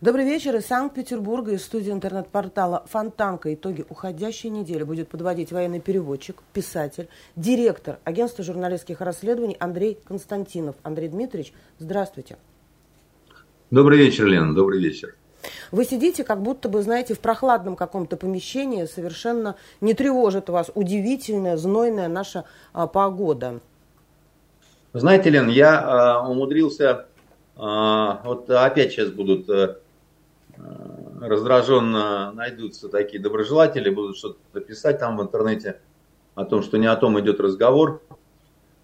Добрый вечер. Из Санкт-Петербурга, из студии интернет-портала «Фонтанка» итоги уходящей недели будет подводить военный переводчик, писатель, директор агентства журналистских расследований Андрей Константинов. Андрей Дмитриевич, здравствуйте. Добрый вечер, Лена, добрый вечер. Вы сидите, как будто бы, знаете, в прохладном каком-то помещении, совершенно не тревожит вас удивительная, знойная наша а, погода. Знаете, Лен, я а, умудрился, а, вот опять сейчас будут а, раздраженно найдутся такие доброжелатели, будут что-то писать там в интернете о том, что не о том идет разговор.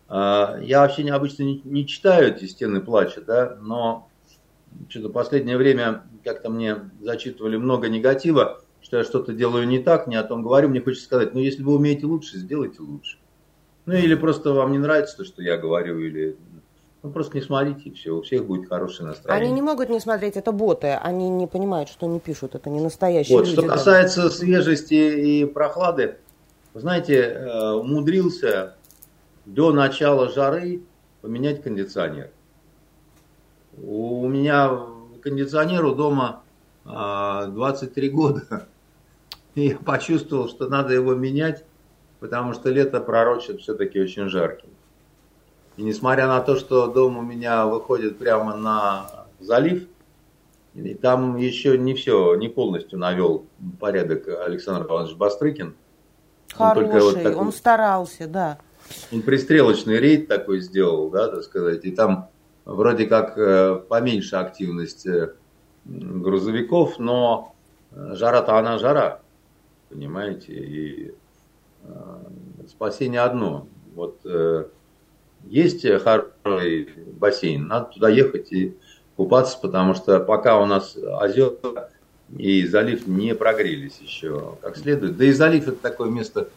А, я вообще обычно не, не читаю эти стены плача, да, но что-то последнее время как-то мне зачитывали много негатива, что я что-то делаю не так, не о том говорю. Мне хочется сказать, ну если вы умеете лучше, сделайте лучше. Ну или просто вам не нравится то, что я говорю, или ну, просто не смотрите, и все, у всех будет хорошее настроение. Они не могут не смотреть, это боты, они не понимают, что они пишут, это не настоящие вот, люди. Что касается свежести и прохлады, вы знаете, э, умудрился до начала жары поменять кондиционер. У меня кондиционеру дома 23 а, года. И я почувствовал, что надо его менять, потому что лето пророчит все-таки очень жарким. И несмотря на то, что дом у меня выходит прямо на залив, и там еще не все, не полностью навел порядок Александр Иванович Бастрыкин. Хороший, он, только вот такой, он старался, да. Он пристрелочный рейд такой сделал, да, так сказать, и там вроде как э, поменьше активность э, грузовиков, но жара-то она жара, понимаете, и э, спасение одно. Вот есть хороший бассейн, надо туда ехать и купаться, потому что пока у нас озера и залив не прогрелись еще как следует. Да и залив это такое место,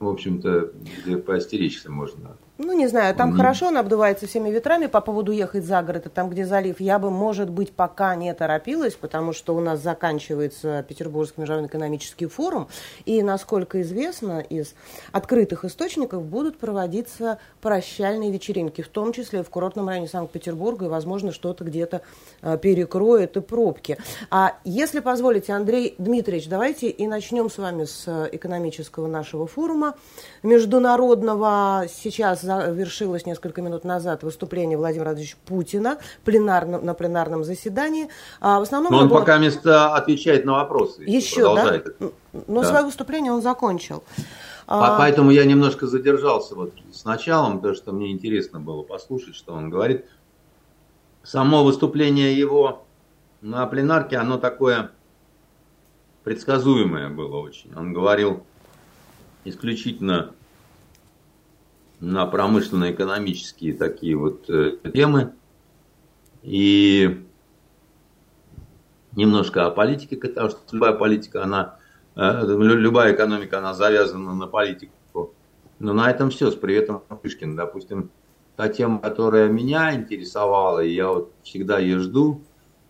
в общем-то, где поостеречься можно. Ну, не знаю, там он хорошо, он обдувается всеми ветрами. По поводу ехать за город, и там, где залив, я бы, может быть, пока не торопилась, потому что у нас заканчивается Петербургский международный экономический форум, и, насколько известно, из открытых источников будут проводиться прощальные вечеринки, в том числе в курортном районе Санкт-Петербурга, и, возможно, что-то где-то э, перекроет и пробки. А если позволите, Андрей Дмитриевич, давайте и начнем с вами с э, экономического нашего форума международного. Сейчас завершилось несколько минут назад выступление Владимира Владимировича Путина пленарно, на пленарном заседании. А в основном Но он было... пока место отвечает на вопросы. Еще, да? Но да. свое выступление он закончил. А... Поэтому я немножко задержался вот с началом, потому что мне интересно было послушать, что он говорит. Само выступление его на пленарке, оно такое предсказуемое было очень. Он говорил исключительно на промышленно-экономические такие вот э, темы и немножко о политике, потому что любая политика, она, э, любая экономика, она завязана на политику. Но на этом все, с приветом Пышкин. Допустим, та тема, которая меня интересовала, и я вот всегда ее жду,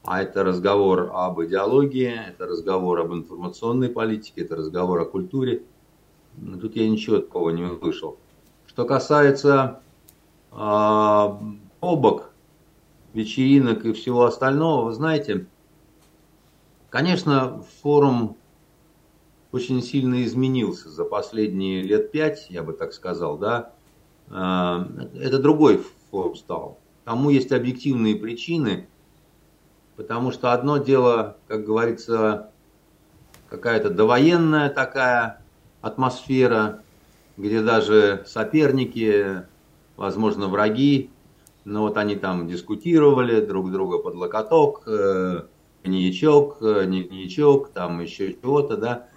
а это разговор об идеологии, это разговор об информационной политике, это разговор о культуре. Тут я ничего такого не услышал. Что касается э, обок, вечеринок и всего остального, вы знаете, конечно, форум очень сильно изменился за последние лет пять, я бы так сказал, да. Э, это другой форум стал. Тому есть объективные причины, потому что одно дело, как говорится, какая-то довоенная такая атмосфера, где даже соперники, возможно, враги, но вот они там дискутировали друг друга под локоток, э, коньячок, э, коньячок, там еще чего-то, да.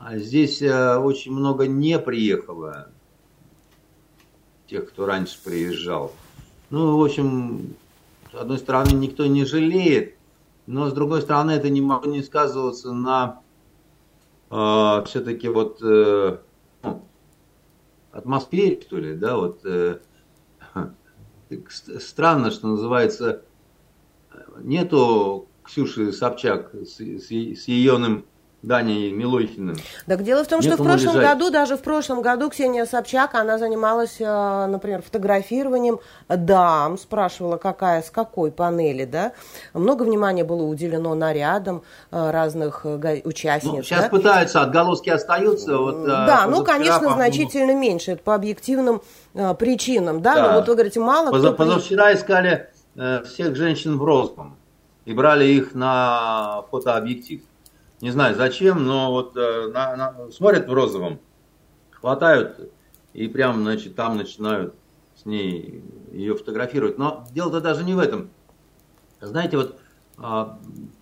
А здесь э, очень много не приехало тех, кто раньше приезжал. Ну, в общем, с одной стороны, никто не жалеет, но с другой стороны, это не могло не сказываться на э, все-таки вот э, атмосфере, что ли, да, вот э, странно, что называется, нету Ксюши Собчак с, с, с ее Даней Милохиным. Так дело в том, что в прошлом лежать. году, даже в прошлом году Ксения Собчак, она занималась, э, например, фотографированием дам, спрашивала, какая, с какой панели, да. Много внимания было уделено нарядам э, разных э, участниц. Ну, сейчас да? пытаются, отголоски остаются. Вот, да, ну, конечно, значительно меньше, это по объективным причинам, да, да. но вот вы говорите, мало Поза, кто... Позавчера искали всех женщин в розовом и брали их на фотообъектив. Не знаю зачем, но вот э, на, на, смотрят в розовом, хватают и прям, значит, там начинают с ней ее фотографировать. Но дело-то даже не в этом. Знаете, вот а,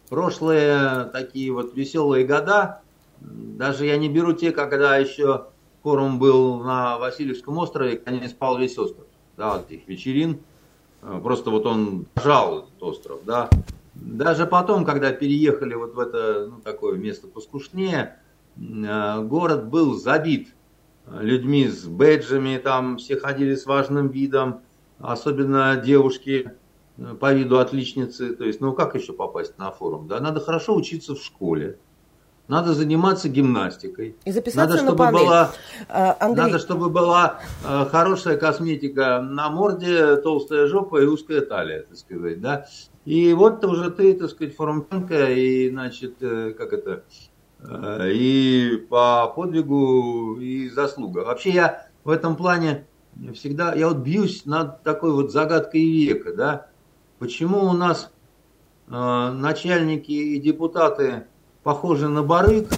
прошлые такие вот веселые года, даже я не беру те, когда еще форум был на Васильевском острове, конец спал весь остров, да, этих вечерин. Э, просто вот он жал этот остров, да. Даже потом, когда переехали вот в это ну, такое место поскушнее, э, город был забит людьми с бэджами, там все ходили с важным видом, особенно девушки э, по виду отличницы. То есть, ну как еще попасть на форум? Да? Надо хорошо учиться в школе. Надо заниматься гимнастикой. И записаться надо, чтобы на панель. Была, а, Андрей... Надо, чтобы была э, хорошая косметика на морде, толстая жопа и узкая талия, так сказать, да. И вот уже ты, так сказать, форумчанка, и, значит, э, как это, э, и по подвигу, и заслуга. Вообще я в этом плане всегда, я вот бьюсь над такой вот загадкой века, да. Почему у нас начальники и депутаты похожи на барыг,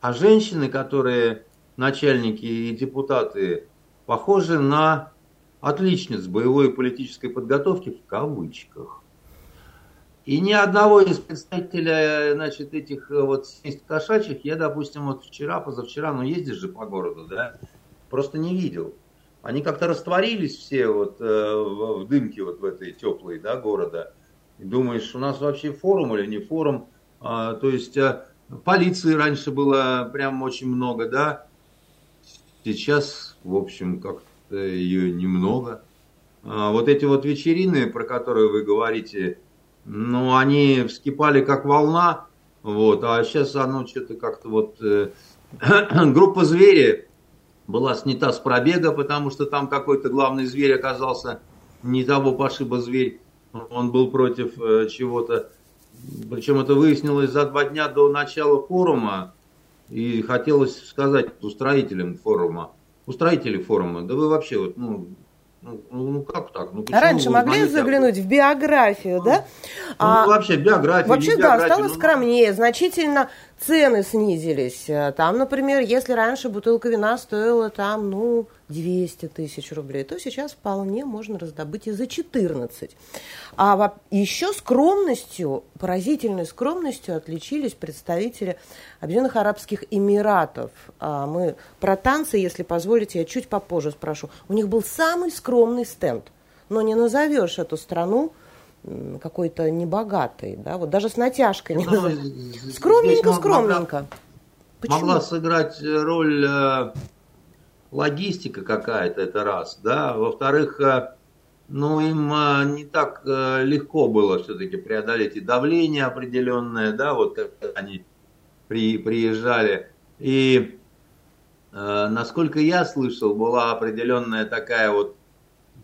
а женщины, которые начальники и депутаты, похожи на отличниц боевой и политической подготовки в кавычках. И ни одного из представителей значит, этих вот кошачьих я, допустим, вот вчера, позавчера, ну ездишь же по городу, да, просто не видел. Они как-то растворились все вот э, в дымке вот в этой теплой, да, города. И думаешь, у нас вообще форум или не форум? А, то есть э, полиции раньше было прям очень много, да. Сейчас, в общем, как-то ее немного. А, вот эти вот вечерины, про которые вы говорите, ну, они вскипали как волна, вот, а сейчас оно что-то как-то вот... Э, группа «Звери» была снята с пробега, потому что там какой-то главный зверь оказался не того пошиба зверь, он был против э, чего-то. Причем это выяснилось за два дня до начала форума. И хотелось сказать устроителям форума, устроители форума, да вы вообще вот, ну, ну, ну, ну как так? Ну, Раньше могли заглянуть в биографию, да? Ну, а, вообще биография. Вообще, да, стало ну, скромнее, значительно цены снизились. Там, например, если раньше бутылка вина стоила там, ну, 200 тысяч рублей, то сейчас вполне можно раздобыть и за 14. А еще скромностью, поразительной скромностью отличились представители Объединенных Арабских Эмиратов. А мы про танцы, если позволите, я чуть попозже спрошу. У них был самый скромный стенд, но не назовешь эту страну какой-то небогатой, да, вот даже с натяжкой. Не ну, скромненько, скромненько. Почему? Могла сыграть роль э, логистика какая-то, это раз, да. Во-вторых, э, ну, им э, не так э, легко было все-таки преодолеть и давление определенное, да, вот они при, приезжали. И, насколько я слышал, была определенная такая вот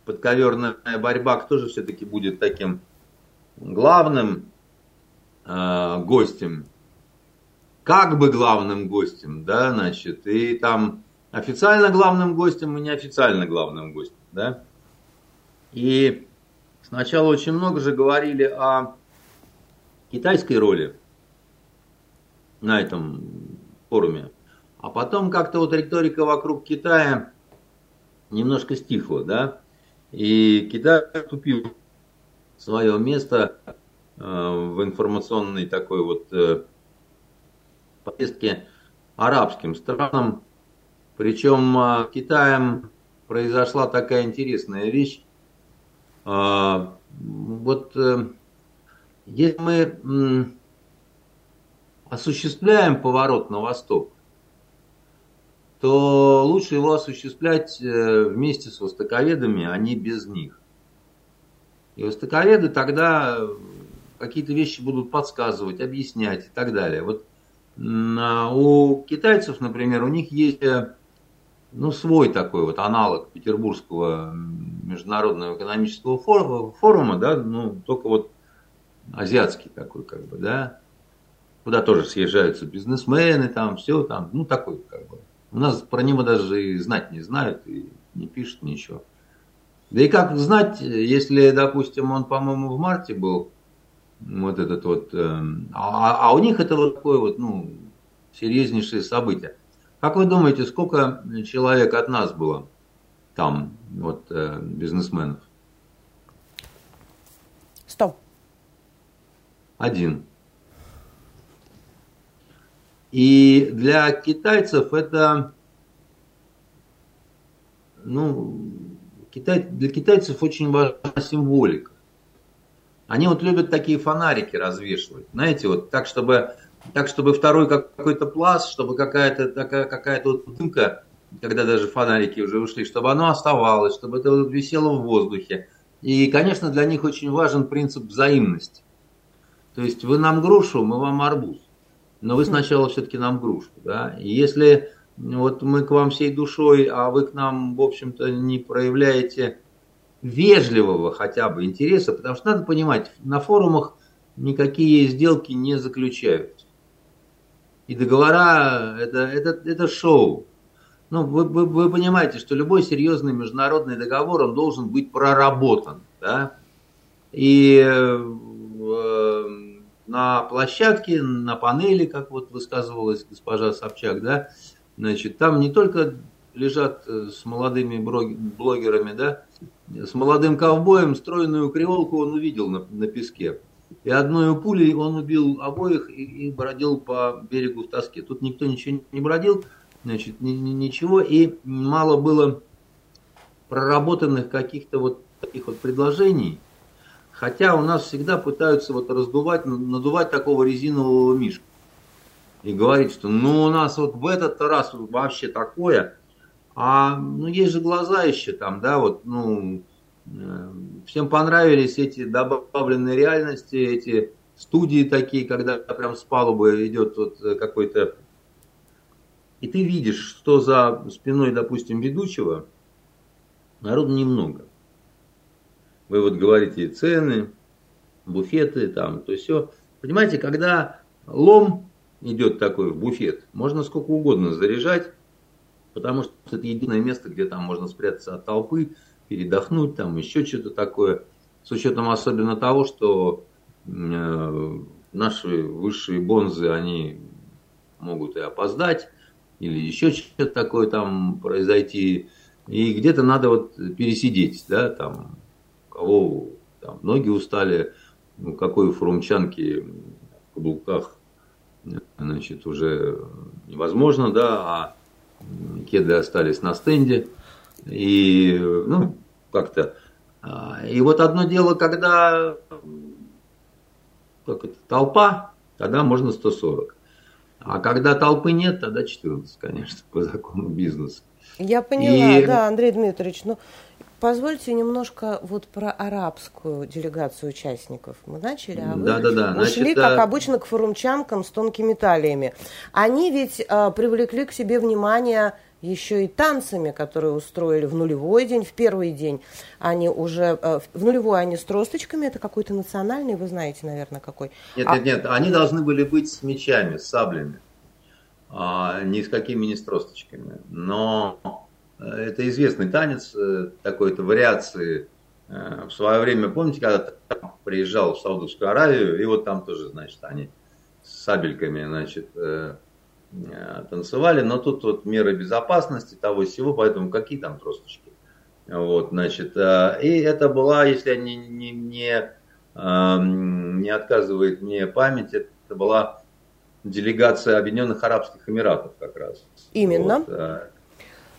подковерная борьба, кто же все-таки будет таким главным гостем, как бы главным гостем, да, значит, и там официально главным гостем и неофициально главным гостем. Да? И сначала очень много же говорили о китайской роли на этом форуме. А потом как-то вот риторика вокруг Китая немножко стихла, да, и Китай вступил свое место э, в информационной такой вот э, повестке арабским странам, причем а, Китаем произошла такая интересная вещь. Вот э, если мы осуществляем поворот на восток, то лучше его осуществлять э, вместе с востоковедами, а не без них. И востоковеды тогда какие-то вещи будут подсказывать, объяснять и так далее. Вот у китайцев, например, у них есть э, ну, свой такой вот аналог Петербургского международного экономического форума, да, ну, только вот азиатский такой, как бы, да, куда тоже съезжаются бизнесмены, там, все там, ну, такой, как бы. У нас про него даже и знать не знают, и не пишут ничего. Да и как знать, если, допустим, он, по-моему, в марте был, вот этот вот, э, а, а у них это вот такое вот, ну, серьезнейшее событие. Как вы думаете, сколько человек от нас было там, вот, э, бизнесменов? Сто. Один. И для китайцев это, ну, Китай, для китайцев очень важна символика. Они вот любят такие фонарики развешивать, знаете, вот так, чтобы, так, чтобы второй какой-то пласт, чтобы какая-то такая какая-то вот дымка, когда даже фонарики уже ушли, чтобы оно оставалось, чтобы это висело в воздухе. И, конечно, для них очень важен принцип взаимности. То есть вы нам грушу, мы вам арбуз. Но вы сначала все-таки нам грушку. Да? И если вот мы к вам всей душой, а вы к нам, в общем-то, не проявляете вежливого хотя бы интереса, потому что надо понимать, на форумах никакие сделки не заключаются. И договора это, это, это шоу. Ну, вы, вы, вы понимаете, что любой серьезный международный договор, он должен быть проработан. Да? И э, на площадке, на панели, как вот высказывалась госпожа Собчак, да, значит, там не только лежат э, с молодыми блогерами, да, с молодым ковбоем стройную креолку он увидел на, на песке. И одной пулей он убил обоих и, и бродил по берегу в тоске. Тут никто ничего не бродил, значит, ни, ни, ничего. И мало было проработанных каких-то вот таких вот предложений. Хотя у нас всегда пытаются вот раздувать, надувать такого резинового мишку. И говорить, что ну у нас вот в этот раз вообще такое – а ну, есть же глаза еще там, да, вот, ну, э, всем понравились эти добавленные реальности, эти студии такие, когда прям с палубы идет вот какой-то... И ты видишь, что за спиной, допустим, ведущего, народу немного. Вы вот говорите цены, буфеты, там, то все. Понимаете, когда лом идет такой в буфет, можно сколько угодно заряжать, потому что это единое место, где там можно спрятаться от толпы, передохнуть, там еще что-то такое. С учетом особенно того, что э, наши высшие бонзы, они могут и опоздать, или еще что-то такое там произойти. И где-то надо вот пересидеть, да, там, у кого там, ноги устали, у какой фрумчанки в каблуках, значит, уже невозможно, да, а кеды остались на стенде. И, ну, как-то. А, и вот одно дело, когда как это, толпа, тогда можно 140. А когда толпы нет, тогда 14, конечно, по закону бизнеса. Я поняла, и... да, Андрей Дмитриевич. Ну, Позвольте немножко вот про арабскую делегацию участников. Мы начали, а вы да, да, да. ушли, Значит, как а... обычно, к форумчанкам с тонкими талиями. Они ведь а, привлекли к себе внимание еще и танцами, которые устроили в нулевой день, в первый день. Они уже, а, в нулевой они с тросточками, это какой-то национальный, вы знаете, наверное, какой. Нет, а... нет, нет, они должны были быть с мечами, с саблями, а, ни с какими не с тросточками. Но это известный танец, э, такой-то вариации. Э, в свое время, помните, когда приезжал в Саудовскую Аравию, и вот там тоже, значит, они с сабельками, значит, э, танцевали, но тут вот меры безопасности того всего, поэтому какие там тросточки. Вот, значит, и это была, если не, не, не, не отказывает мне память, это была делегация Объединенных Арабских Эмиратов как раз. Именно. Вот,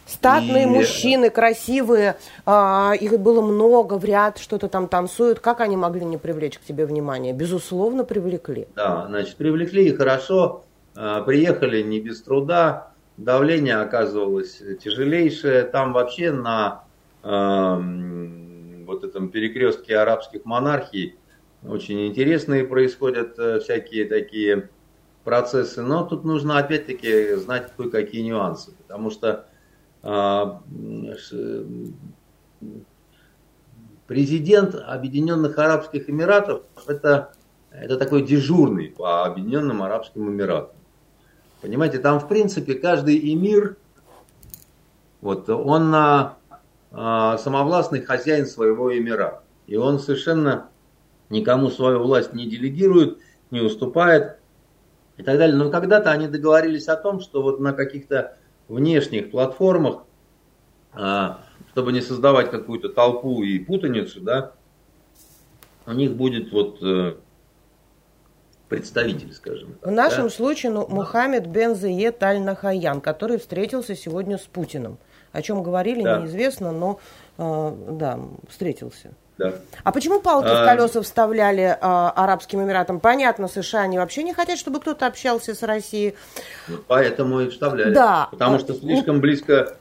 Статные и... мужчины, красивые, а, их было много в ряд, что-то там танцуют. Как они могли не привлечь к тебе внимание? Безусловно, привлекли. Да, значит, привлекли и хорошо. А, приехали не без труда. Давление оказывалось тяжелейшее. Там вообще на э, вот этом перекрестке арабских монархий очень интересные происходят э, всякие такие процессы, но тут нужно опять-таки знать кое-какие нюансы, потому что президент Объединенных Арабских Эмиратов это, это такой дежурный по Объединенным Арабским Эмиратам. Понимаете, там в принципе каждый эмир, вот он а, а, самовластный хозяин своего эмира. И он совершенно никому свою власть не делегирует, не уступает и так далее. Но когда-то они договорились о том, что вот на каких-то внешних платформах, а, чтобы не создавать какую-то толпу и путаницу, да, у них будет вот э, представитель, скажем так. В нашем да? случае ну, Мухаммед бен Заед Аль-Нахаян, который встретился сегодня с Путиным. О чем говорили, да. неизвестно, но э, да, встретился. Да. А почему палки а... в колеса вставляли а, Арабским Эмиратам? Понятно, США они вообще не хотят, чтобы кто-то общался с Россией. Ну, поэтому и вставляли. Да. Потому что слишком близко,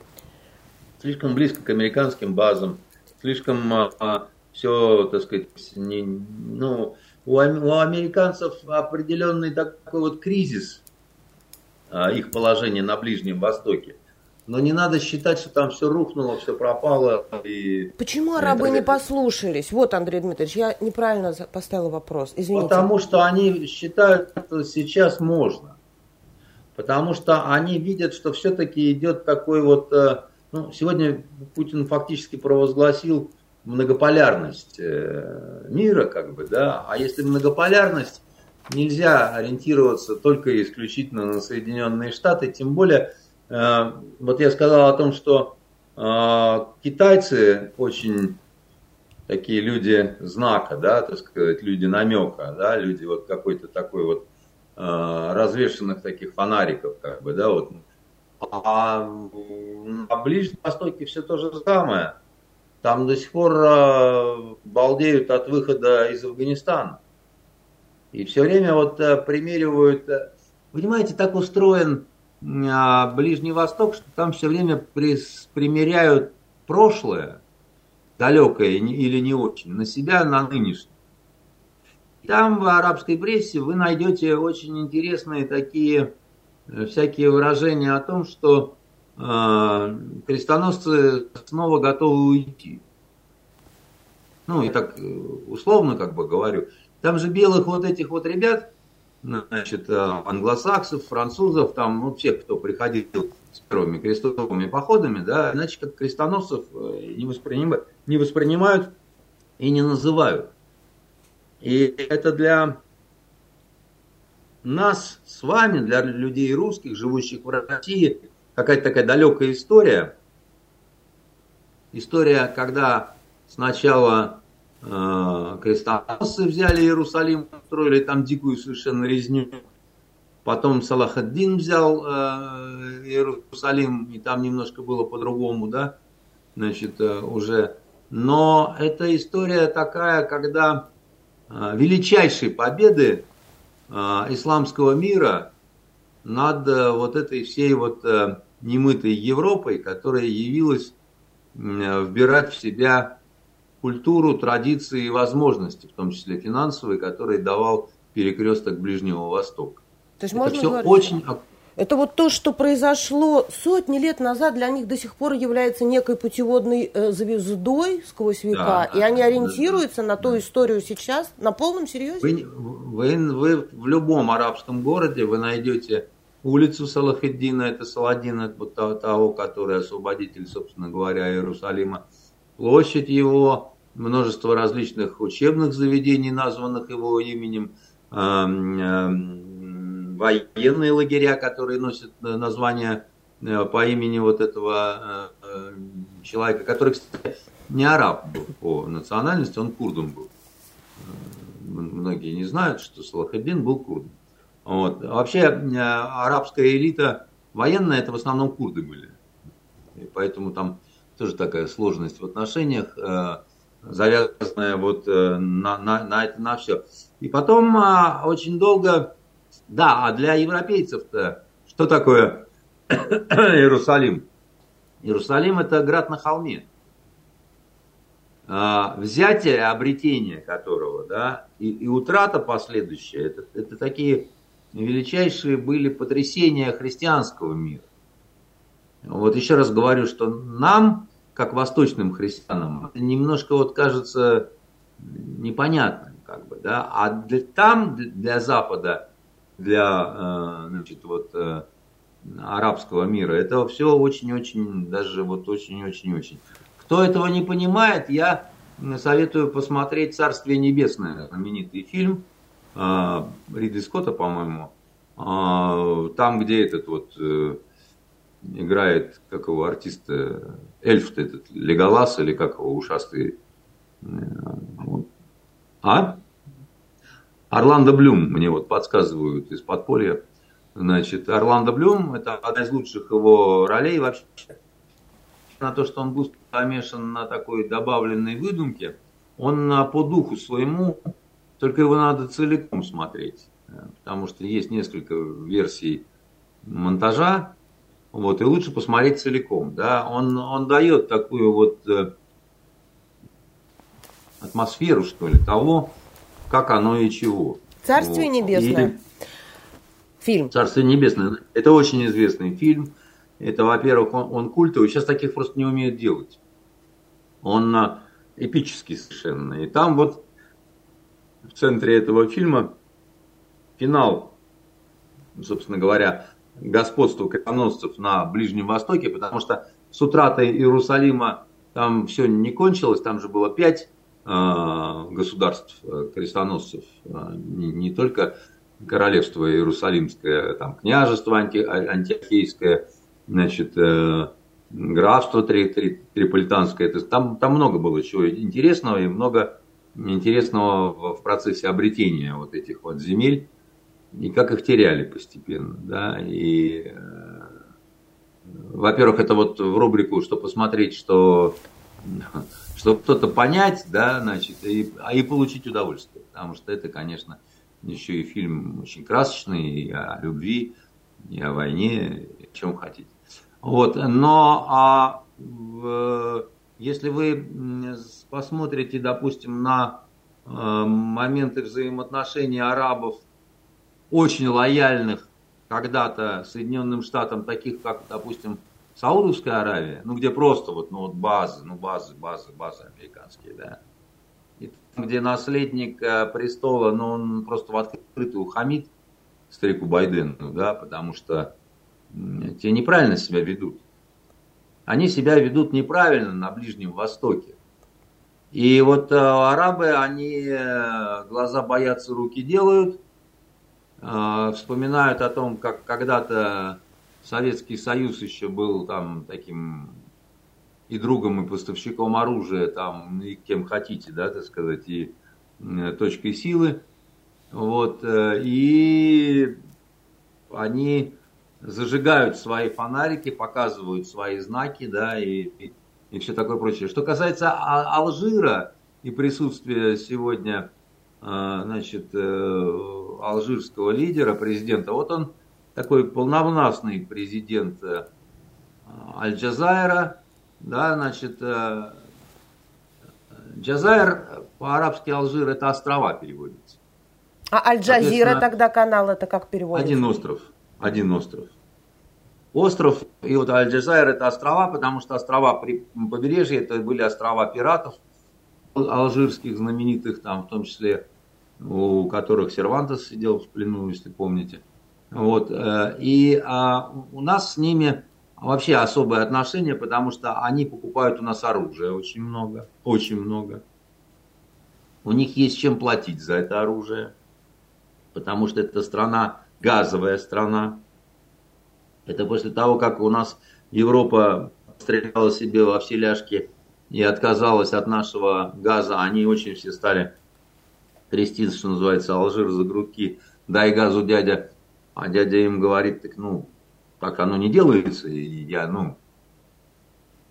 слишком близко к американским базам, слишком а, а все, так сказать, не, ну, у, у американцев определенный такой вот кризис а, их положения на Ближнем Востоке. Но не надо считать, что там все рухнуло, все пропало. И... Почему арабы не послушались? Вот, Андрей Дмитриевич, я неправильно поставила вопрос. Извините. Потому что они считают, что сейчас можно. Потому что они видят, что все-таки идет такой вот... Э, ну, сегодня Путин фактически провозгласил многополярность э, мира, как бы, да. А если многополярность, нельзя ориентироваться только исключительно на Соединенные Штаты, тем более вот я сказал о том, что э, китайцы очень такие люди знака, да, так сказать, люди намека, да, люди вот какой-то такой вот э, развешенных таких фонариков, как бы, да, вот. А на Ближнем Востоке все то же самое. Там до сих пор балдеют от выхода из Афганистана. И все время вот примеривают. Понимаете, так устроен Ближний Восток, что там все время примеряют прошлое, далекое или не очень, на себя, на нынешнее. Там в арабской прессе вы найдете очень интересные такие э, всякие выражения о том, что э, крестоносцы снова готовы уйти. Ну, и так э, условно как бы говорю. Там же белых вот этих вот ребят, значит, э, англосаксов, французов, там, ну, всех, кто приходил с первыми крестовыми походами, да, иначе как крестоносцев э, не воспринимают, не воспринимают и не называют. И это для нас с вами, для людей русских, живущих в России, какая-то такая далекая история. История, когда сначала крестоносцы взяли Иерусалим, устроили там дикую совершенно резню. Потом Салахаддин взял э, Иерусалим, и там немножко было по-другому, да, значит, э, уже. Но это история такая, когда величайшие победы исламского мира над вот этой всей вот немытой Европой, которая явилась вбирать в себя культуру, традиции и возможности, в том числе финансовые, которые давал перекресток Ближнего Востока. То есть это можно все говорить, очень... Это вот то, что произошло сотни лет назад, для них до сих пор является некой путеводной э, звездой сквозь века, да, и они ориентируются да, на ту да. историю сейчас на полном серьезе? Вы, вы, вы в любом арабском городе вы найдете улицу Салахеддина, это Саладина, вот того, который освободитель, собственно говоря, Иерусалима, площадь его, множество различных учебных заведений, названных его именем, военные лагеря, которые носят название э, по имени вот этого э, человека, который, кстати, не араб был по национальности, он курдом был. Многие не знают, что Салахаддин был курдом. Вот. Вообще э, арабская элита военная, это в основном курды были. И поэтому там тоже такая сложность в отношениях завязанная вот э, на, на, на это, на все. И потом а, очень долго, да, а для европейцев-то что такое Иерусалим? Иерусалим это град на холме. а, взятие, обретение которого, да, и, и утрата последующая, это, это такие величайшие были потрясения христианского мира. Вот еще раз говорю, что нам, как восточным христианам, немножко вот кажется непонятным, как бы, да, а для, там для Запада, для, э, значит, вот э, арабского мира, это все очень-очень, даже вот очень-очень-очень. Кто этого не понимает, я советую посмотреть «Царствие небесное», знаменитый фильм э, Ридли Скотта, по-моему, там, где этот вот играет, как его артист, эльф этот, Леголас или как его, ушастый. А? Орландо Блюм, мне вот подсказывают из подполья. Значит, Орландо Блюм, это одна из лучших его ролей вообще. На то, что он густо помешан на такой добавленной выдумке, он по духу своему, только его надо целиком смотреть. Потому что есть несколько версий монтажа, вот, и лучше посмотреть целиком. Да? Он, он дает такую вот э, атмосферу, что ли, того, как оно и чего. Царствие вот. небесное. И... Фильм. Царствие небесное. Это очень известный фильм. Это, во-первых, он, он культовый. Сейчас таких просто не умеют делать. Он а, эпический совершенно. И там вот в центре этого фильма финал, собственно говоря, господству крестоносцев на Ближнем Востоке, потому что с утратой Иерусалима там все не кончилось, там же было пять э, государств э, крестоносцев, э, не, только королевство Иерусалимское, там княжество анти, антиохийское, значит, э, графство три, три, триполитанское, это, там, там много было чего интересного и много интересного в процессе обретения вот этих вот земель и как их теряли постепенно, да, и, э, во-первых, это вот в рубрику, что посмотреть, что, чтобы кто-то понять, да, значит, и, а и получить удовольствие, потому что это, конечно, еще и фильм очень красочный, и о любви, и о войне, и о чем хотите. Вот, но а, в, если вы посмотрите, допустим, на э, моменты взаимоотношений арабов очень лояльных когда-то Соединенным Штатам, таких как, допустим, Саудовская Аравия, ну где просто вот, ну вот базы, ну базы, базы, базы американские, да. И там, где наследник э, престола, ну он просто в открытую хамит старику Байдену, да, потому что те неправильно себя ведут. Они себя ведут неправильно на Ближнем Востоке. И вот э, арабы, они э, глаза боятся, руки делают – вспоминают о том, как когда-то Советский Союз еще был там таким и другом, и поставщиком оружия, там, и кем хотите, да, так сказать, и точкой силы. Вот, э, и они зажигают свои фонарики, показывают свои знаки, да, и, и, и все такое прочее. Что касается Алжира и присутствия сегодня значит, э, алжирского лидера, президента. Вот он такой полновластный президент э, Аль-Джазайра, да, значит, э, Джазайр по-арабски Алжир это острова переводится. А Аль-Джазира тогда канал это как переводится? Один остров, один остров. Остров, и вот Аль-Джазайр это острова, потому что острова при побережье, это были острова пиратов, алжирских знаменитых, там в том числе у которых Сервантес сидел в плену, если помните. Вот. Э, и а, у нас с ними вообще особое отношение, потому что они покупают у нас оружие очень много, очень много. У них есть чем платить за это оружие, потому что это страна, газовая страна. Это после того, как у нас Европа стреляла себе во все ляжки и отказалась от нашего газа, они очень все стали трястись, что называется, Алжир за грудки, дай газу, дядя. А дядя им говорит, так ну, так оно не делается. И я, ну,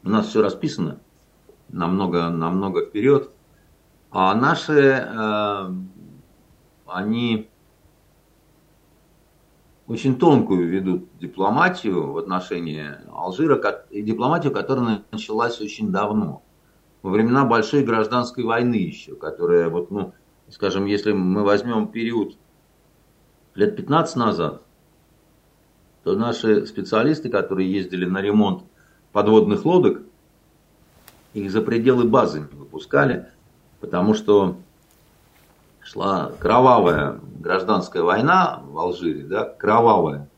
у нас все расписано намного, намного вперед. А наши, э, они очень тонкую ведут дипломатию в отношении Алжира, и дипломатию, которая началась очень давно. во времена большой гражданской войны еще, которая вот, ну, скажем, если мы возьмем период лет 15 назад, то наши специалисты, которые ездили на ремонт подводных лодок, их за пределы базы не выпускали, потому что шла кровавая гражданская война в Алжире, да, кровавая,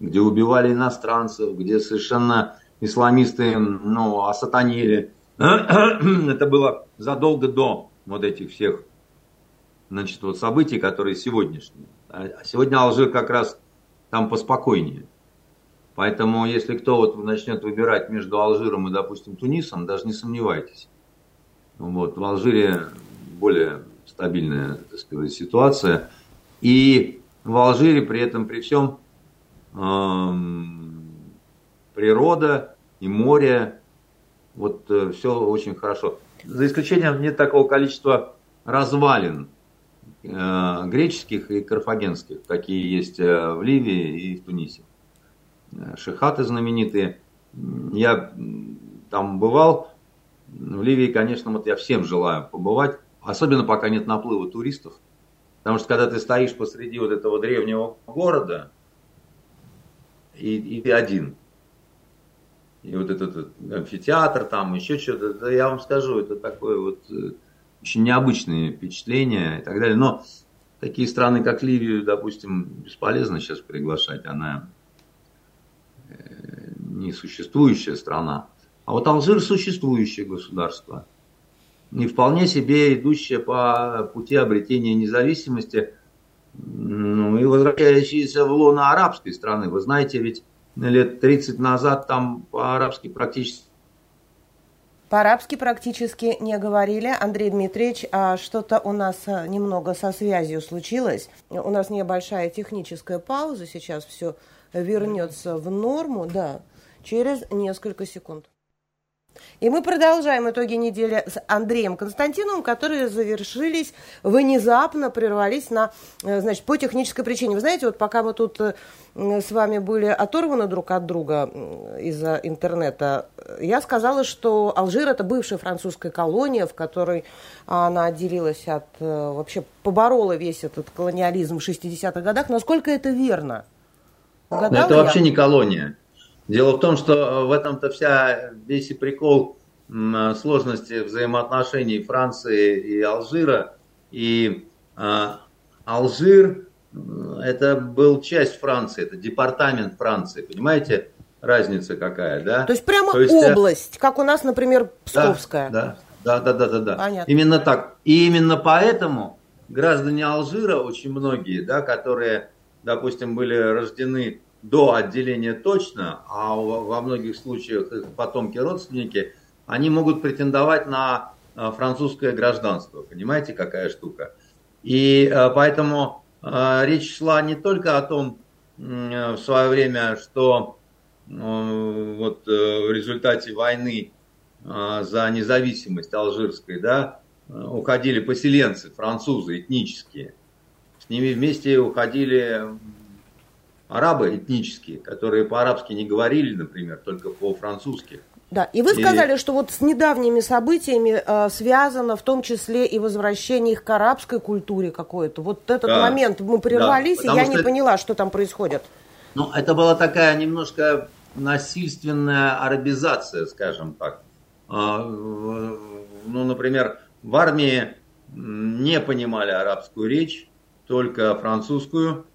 где убивали иностранцев, где совершенно исламисты, ну, осатанили. Это было задолго до вот этих всех, значит, вот событий, которые сегодняшние. А сегодня Алжир как раз там поспокойнее. Поэтому, если кто вот начнет выбирать между Алжиром и, допустим, Тунисом, даже не сомневайтесь. Вот, в Алжире более стабильная, так сказать, ситуация. И в Алжире при этом, при всем, эм, природа и море, вот э, все очень хорошо. За исключением нет такого количества развалин греческих и карфагенских, какие есть э, в Ливии и в Тунисе. Э, шихаты знаменитые. Я там бывал. В Ливии, конечно, вот я всем желаю побывать. Особенно пока нет наплыва туристов. Потому что когда ты стоишь посреди вот этого древнего города, и, и ты один, и вот этот амфитеатр там, еще что-то, я вам скажу, это такое вот э, очень необычное впечатление и так далее. Но такие страны, как Ливию, допустим, бесполезно сейчас приглашать, она э, несуществующая страна. А вот Алжир существующее государство не вполне себе идущая по пути обретения независимости, ну, и возвращающаяся в лоно арабской страны. Вы знаете, ведь лет 30 назад там по-арабски практически по-арабски практически не говорили. Андрей Дмитриевич, а что-то у нас э, немного со связью случилось. У нас небольшая техническая пауза. Сейчас все вернется в норму. Да, через несколько секунд. И мы продолжаем итоги недели с Андреем Константиновым, которые завершились внезапно, прервались на, э, значит, по технической причине. Вы знаете, вот пока мы тут э, с вами были оторваны друг от друга из-за интернета, я сказала, что Алжир – это бывшая французская колония, в которой она отделилась от, э, вообще поборола весь этот колониализм в 60-х годах. Насколько это верно? Угадала это я? вообще не колония. Дело в том, что э, в этом-то вся весь и прикол э, сложности взаимоотношений Франции и Алжира. И э, Алжир это был часть Франции, это департамент Франции, понимаете? Разница какая, да? То есть прямо То есть, область, как у нас, например, Псковская. Да, да, да, да, да, да. Понятно. Именно так. И именно поэтому граждане Алжира, очень многие, да, которые, допустим, были рождены до отделения точно, а во многих случаях их потомки родственники, они могут претендовать на э, французское гражданство. Понимаете, какая штука? И э, поэтому э, речь шла не только о том в свое время, что вот в результате войны за независимость алжирской, да, уходили поселенцы, французы этнические. С ними вместе уходили арабы этнические, которые по-арабски не говорили, например, только по-французски. Да, и вы сказали, и... что вот с недавними событиями э, связано в том числе и возвращение их к арабской культуре какой-то. Вот этот да, момент мы прервались, да, и я не это... поняла, что там происходит. Ну, это была такая немножко насильственная арабизация, скажем так. А, ну, например, в армии не понимали арабскую речь, только французскую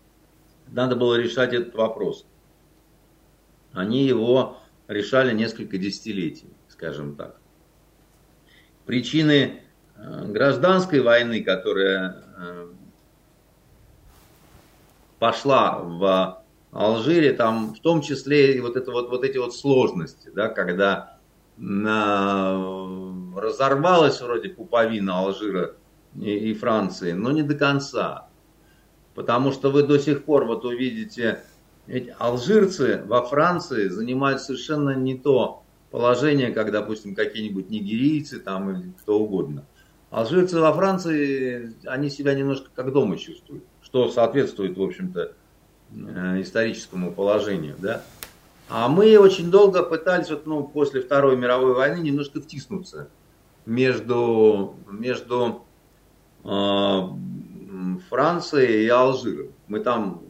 надо было решать этот вопрос. Они его решали несколько десятилетий, скажем так. Причины э, гражданской войны, которая э, пошла в Алжире, там в том числе и вот, это вот, вот эти вот сложности, да, когда на, разорвалась вроде пуповина Алжира и, и Франции, но не до конца. Потому что вы до сих пор вот увидите, ведь алжирцы во Франции занимают совершенно не то положение, как, допустим, какие-нибудь нигерийцы там или кто угодно. Алжирцы во Франции, они себя немножко как дома чувствуют, что соответствует, в общем-то, э, историческому положению, да. А мы очень долго пытались, вот, ну, после Второй мировой войны немножко втиснуться между, между э, Францией и Алжиром. Мы там...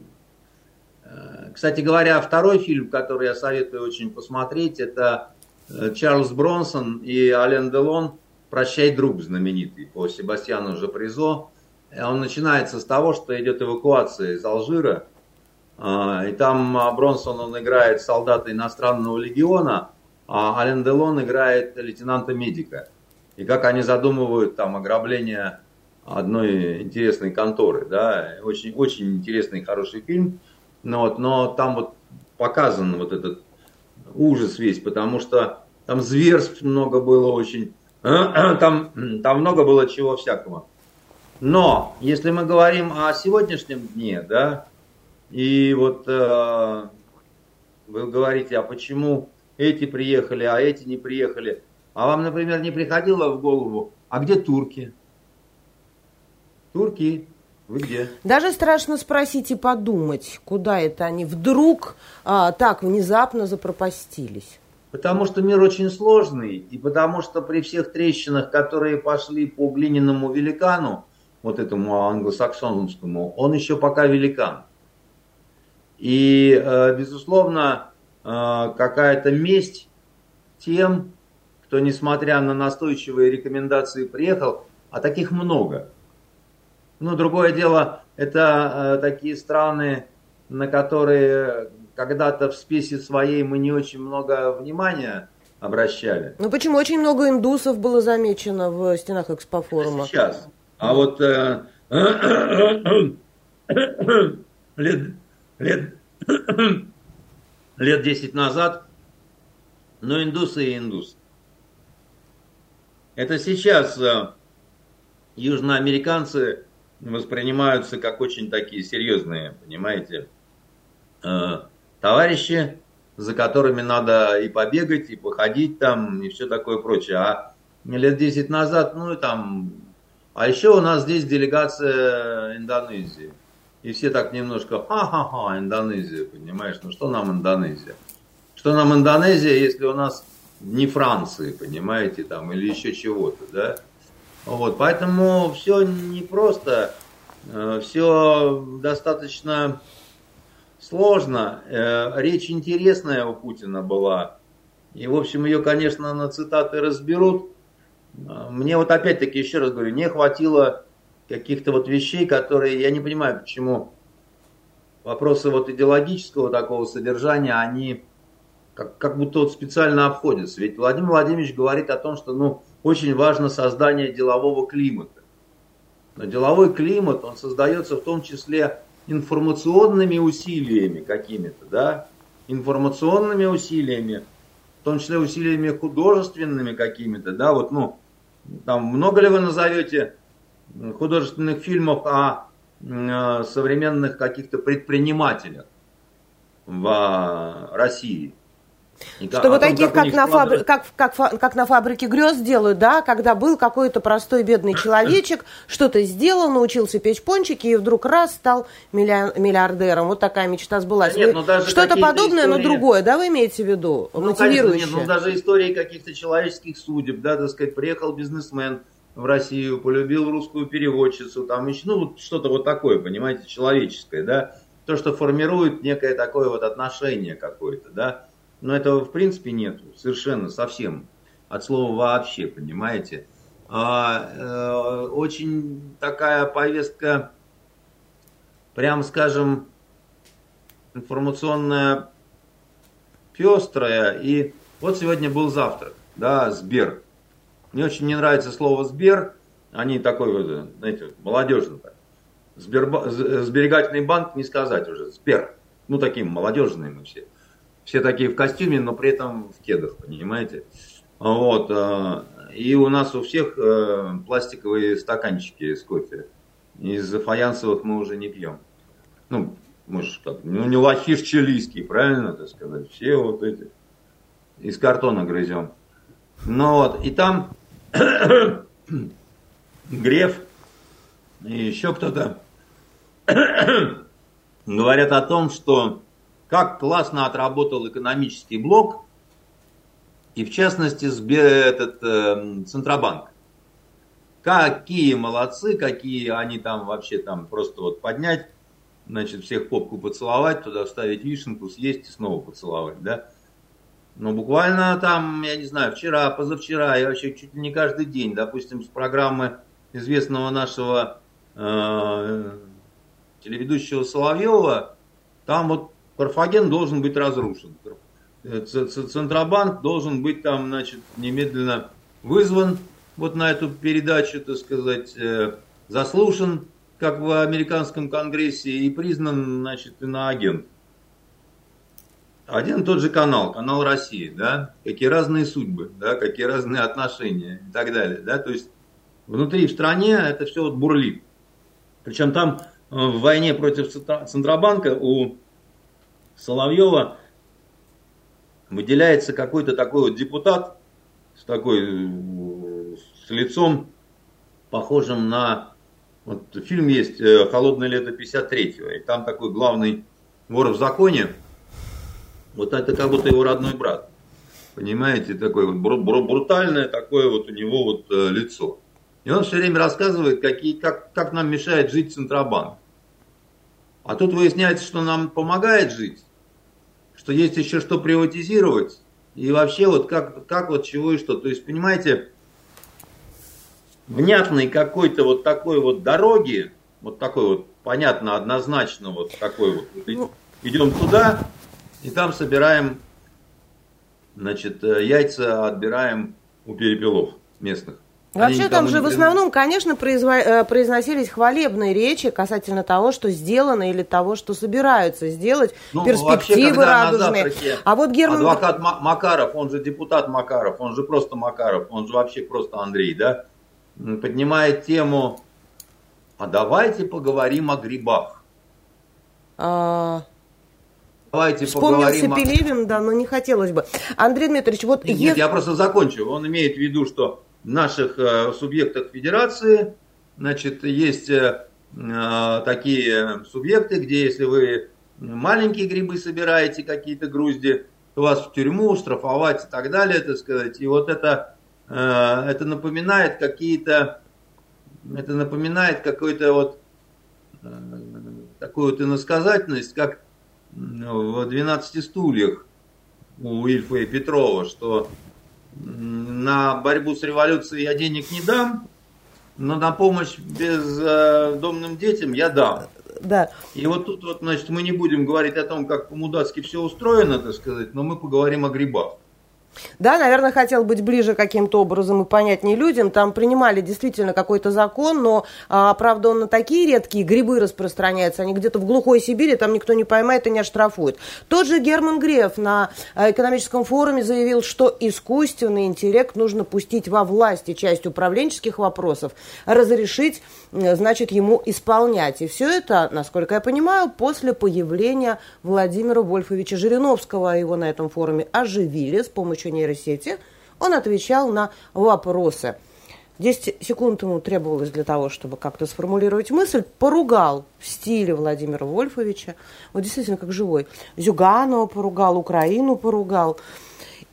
Э, кстати говоря, второй фильм, который я советую очень посмотреть, это э, Чарльз Бронсон и Ален Делон «Прощай, друг» знаменитый по Себастьяну Жапризо. Он начинается с того, что идет эвакуация из Алжира, и там Бронсон он играет солдата иностранного легиона, а Ален Делон играет лейтенанта-медика. И как они задумывают там ограбление одной интересной конторы, да, очень, очень интересный, хороший фильм, но, вот, но там вот показан вот этот ужас весь, потому что там зверств много было очень, там, там много было чего всякого. Но если мы говорим о сегодняшнем дне, да, и вот э, вы говорите, а почему эти приехали, а эти не приехали, а вам, например, не приходило в голову, а где турки? Турки. Вы где? Даже страшно спросить и подумать, куда это они вдруг а, так внезапно запропастились. Потому что мир очень сложный, и потому что при всех трещинах, которые пошли по глиняному великану, вот этому англосаксонскому, он еще пока великан. И, э, безусловно, э, какая-то месть тем, кто, несмотря на настойчивые рекомендации, приехал, а таких много – ну, другое дело, это э, такие страны, на которые когда-то в спеси своей мы не очень много внимания обращали. Ну почему? Очень много индусов было замечено в стенах экспофорума. Сейчас. А вот э, лет, лет, лет 10 назад, ну индусы и индусы. Это сейчас э, южноамериканцы воспринимаются как очень такие серьезные, понимаете, э, товарищи, за которыми надо и побегать, и походить там, и все такое прочее. А лет 10 назад, ну и там... А еще у нас здесь делегация Индонезии. И все так немножко, ха-ха-ха, Индонезия, понимаешь, ну что нам Индонезия? Что нам Индонезия, если у нас не Франции, понимаете, там, или еще чего-то, да? Вот, поэтому все непросто, э, все достаточно сложно. Э, речь интересная у Путина была. И, в общем, ее, конечно, на цитаты разберут. Э, мне вот опять-таки, еще раз говорю, не хватило каких-то вот вещей, которые, я не понимаю, почему вопросы вот идеологического такого содержания, они как, как будто вот специально обходятся. Ведь Владимир Владимирович говорит о том, что, ну, очень важно создание делового климата. Но деловой климат, он создается в том числе информационными усилиями какими-то, да, информационными усилиями, в том числе усилиями художественными какими-то, да, вот, ну, там много ли вы назовете художественных фильмов о современных каких-то предпринимателях в России? Что вот таких, как, на фабри... как, как, как на фабрике грез делают, да, когда был какой-то простой бедный человечек, что-то сделал, научился печь пончики и вдруг раз стал миллиардером. Вот такая мечта сбылась. Нет, ну, Что-то подобное, истории... но другое, да, вы имеете в виду? Ну. Конечно, нет, ну даже истории каких-то человеческих судеб, да, так сказать, приехал бизнесмен в Россию, полюбил русскую переводчицу, там еще, ну, что-то вот такое, понимаете, человеческое, да, то, что формирует некое такое вот отношение какое-то, да, но этого в принципе нету, совершенно, совсем. От слова вообще, понимаете. А, э, очень такая повестка, прям скажем, информационная пестрая. И вот сегодня был завтрак, да, Сбер. Мне очень не нравится слово Сбер. Они такой, знаете, молодежный так. Сберба... Сберегательный банк не сказать уже. Сбер. Ну, таким молодежные мы все все такие в костюме, но при этом в кедах, понимаете? Вот. Э, и у нас у всех э, пластиковые стаканчики с кофе. Из фаянсовых мы уже не пьем. Ну, может, как, ну не лохиш чилийский, правильно так сказать? Все вот эти из картона грызем. Ну вот, и там Греф и еще кто-то говорят о том, что как классно отработал экономический блок, и в частности этот, э, Центробанк. Какие молодцы, какие они там вообще там просто вот поднять, значит, всех попку поцеловать, туда вставить вишенку, съесть и снова поцеловать, да. Ну, буквально там, я не знаю, вчера, позавчера, и вообще чуть ли не каждый день, допустим, с программы известного нашего э, телеведущего Соловьева, там вот Карфаген должен быть разрушен. Центробанк должен быть там, значит, немедленно вызван вот на эту передачу, так сказать, э, заслушан, как в американском конгрессе, и признан, значит, иноагент. Один и тот же канал, канал России, да, какие разные судьбы, да, какие разные отношения и так далее, да, то есть внутри в стране это все вот бурлит. Причем там э, в войне против Центробанка у Соловьева выделяется какой-то такой вот депутат с такой, с лицом похожим на, вот фильм есть э, «Холодное лето 53-го», и там такой главный вор в законе, вот это как будто его родной брат. Понимаете, такое вот брутальное такое вот у него вот э, лицо. И он все время рассказывает, какие, как, как нам мешает жить Центробанк. А тут выясняется, что нам помогает жить, что есть еще что приватизировать. И вообще вот как, как вот чего и что. То есть, понимаете, внятной какой-то вот такой вот дороги, вот такой вот, понятно, однозначно вот такой вот, ну, идем туда, и там собираем, значит, э, яйца отбираем у перепелов местных. Вообще там же в основном, конечно, э, произносились хвалебные речи касательно того, что сделано или того, что собираются сделать, ну, перспективы вообще, радужные. А вот Герман... Адвокат Макаров, он же депутат Макаров, он же просто Макаров, он же вообще просто Андрей, да, поднимает тему, а давайте поговорим о грибах. А... Давайте Вспомнился поговорим. Пелевин, да, но не хотелось бы. Андрей Дмитриевич, вот... Нет, ев... я просто закончу. Он имеет в виду, что наших э, субъектах федерации, значит, есть э, э, такие субъекты, где если вы маленькие грибы собираете, какие-то грузди, то вас в тюрьму штрафовать и так далее, так сказать. И вот это, это напоминает какие-то, это напоминает какой-то вот такую вот иносказательность, как в 12 стульях у Ильфа и Петрова, что на борьбу с революцией я денег не дам, но на помощь бездомным детям я дам. Да. И вот тут вот, значит, мы не будем говорить о том, как по-мудацки все устроено, так сказать, но мы поговорим о грибах. Да, наверное, хотел быть ближе каким-то образом и понятнее людям. Там принимали действительно какой-то закон, но, а, правда, он на такие редкие грибы распространяется. Они где-то в глухой Сибири, там никто не поймает и не оштрафует. Тот же Герман Греф на а, экономическом форуме заявил, что искусственный интеллект нужно пустить во власти часть управленческих вопросов, разрешить, значит, ему исполнять. И все это, насколько я понимаю, после появления Владимира Вольфовича Жириновского. Его на этом форуме оживили с помощью помощью нейросети он отвечал на вопросы. 10 секунд ему требовалось для того, чтобы как-то сформулировать мысль. Поругал в стиле Владимира Вольфовича. Вот действительно как живой. Зюганова поругал, Украину поругал.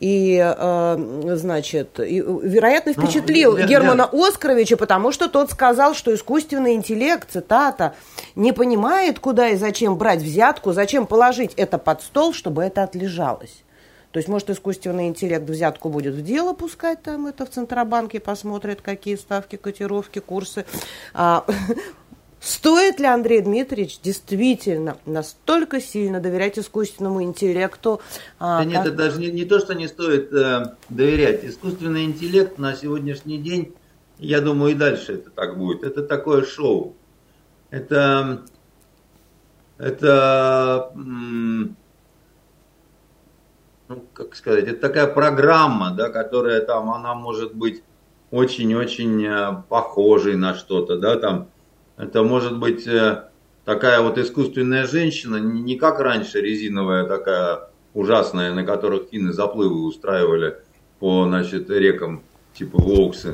И, э, значит, и, вероятно, ну, впечатлил ну, Германа я... Оскаровича, потому что тот сказал, что искусственный интеллект, цитата, не понимает, куда и зачем брать взятку, зачем положить это под стол, чтобы это отлежалось. То есть, может, искусственный интеллект взятку будет в дело пускать, там это в Центробанке посмотрят, какие ставки, котировки, курсы. А, Стоит ли, Андрей Дмитриевич, действительно настолько сильно доверять искусственному интеллекту? А, да нет, как... это даже не, не то, что не стоит э, доверять. Искусственный интеллект на сегодняшний день, я думаю, и дальше это так будет. Это такое шоу. Это, это ну, как сказать, это такая программа, да, которая там, она может быть очень-очень э, похожей на что-то, да, там, это может быть э, такая вот искусственная женщина, не как раньше резиновая такая ужасная, на которых финны заплывы устраивали по, значит, рекам, типа Волксы,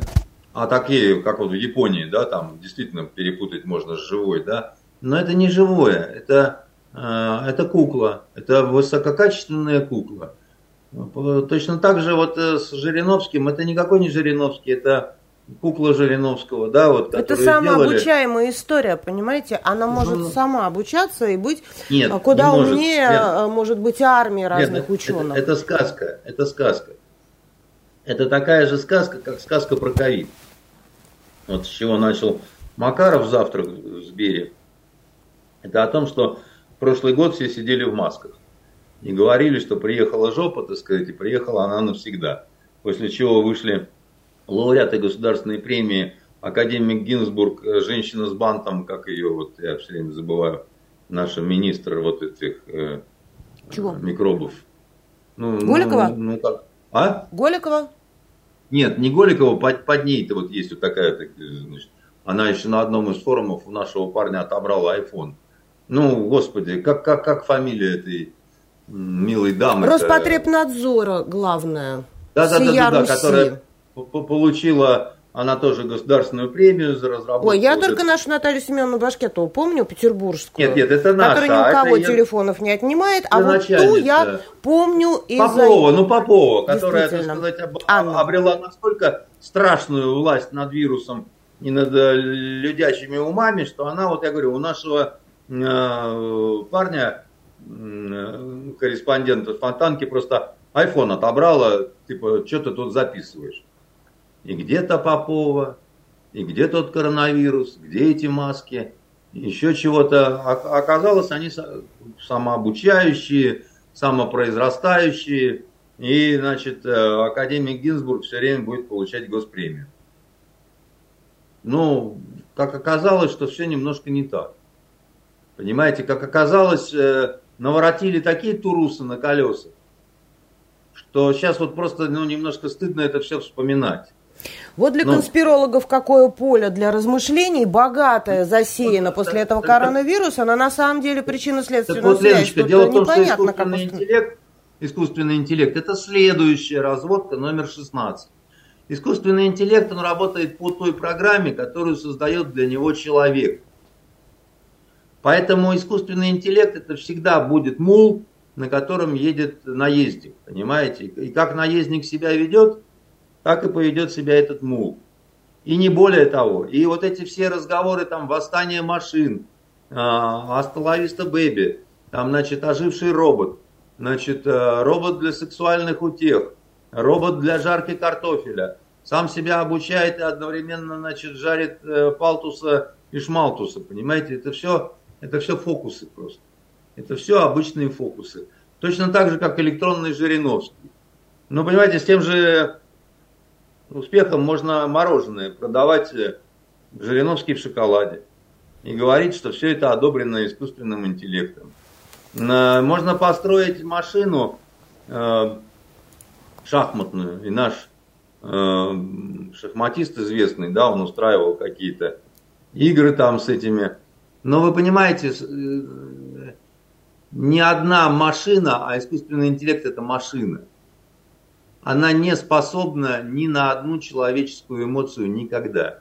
а такие, как вот в Японии, да, там действительно перепутать можно с живой, да, но это не живое, это, э, это кукла, это высококачественная кукла. Точно так же вот э, с Жириновским, это никакой не Жириновский, это кукла Жириновского, да, вот. Это самообучаемая сделали... история, понимаете? Она может ну, сама обучаться и быть нет, куда не умнее, может, нет. может быть, армии разных нет, ученых. Это, это сказка, это сказка. Это такая же сказка, как сказка про ковид. Вот с чего начал Макаров завтра в Сбере. Это о том, что прошлый год все сидели в масках и говорили, что приехала жопа, так сказать, и приехала она навсегда. После чего вышли лауреаты государственной премии, академик Гинзбург, э, женщина с бантом, как ее, вот я все время забываю, наша министр вот этих э, Чего? микробов. Ну, ну Голикова? Ну, ну, как? А? Голикова? Нет, не Голикова, под, под ней-то вот есть вот такая, так, значит, она еще на одном из форумов у нашего парня отобрала iPhone. Ну, господи, как, как, как фамилия этой милой дамы? Роспотребнадзора, главное. Да, да, да, да, да, которая получила она тоже государственную премию за разработку. Ой, я только нашу Наталью Семеновну Башкетову помню, петербургскую. Нет, нет, это наша. Которая ни у кого телефонов я... не отнимает, а вот ту я помню из Попова, ну Попова, которая, так сказать, об... обрела настолько страшную власть над вирусом и над э, людячими умами, что она, вот я говорю, у нашего э, парня, э, корреспондента Фонтанки, просто iPhone отобрала, типа, что ты тут записываешь? И где-то Попова, и где тот коронавирус, где эти маски, еще чего-то. Оказалось, они самообучающие, самопроизрастающие. И, значит, э, академик Гинзбург все время будет получать госпремию. Ну, как оказалось, что все немножко не так. Понимаете, как оказалось, э, наворотили такие турусы на колесах, что сейчас вот просто ну, немножко стыдно это все вспоминать. Вот для ну, конспирологов какое поле для размышлений, богатое, засеяно после этого коронавируса, но на самом деле причинно-следственная вот, связь. Леночка, дело в том, что искусственный интеллект, искусственный интеллект – это следующая разводка номер 16. Искусственный интеллект, он работает по той программе, которую создает для него человек. Поэтому искусственный интеллект это всегда будет мул, на котором едет наездник, понимаете? И как наездник себя ведет – так и поведет себя этот мул. И не более того. И вот эти все разговоры, там, восстание машин, Асталависта Бэби, там, значит, оживший робот, значит, э, робот для сексуальных утех, робот для жарки картофеля, сам себя обучает и одновременно, значит, жарит э, палтуса и шмалтуса, понимаете, это все, это все фокусы просто. Это все обычные фокусы. Точно так же, как электронный Жириновский. Но, понимаете, с тем же успехом можно мороженое продавать э, Жириновский в шоколаде и говорить, что все это одобрено искусственным интеллектом. Можно построить машину э, шахматную, и наш э, шахматист известный, да, он устраивал какие-то игры там с этими. Но вы понимаете, ни одна машина, а искусственный интеллект это машина она не способна ни на одну человеческую эмоцию никогда.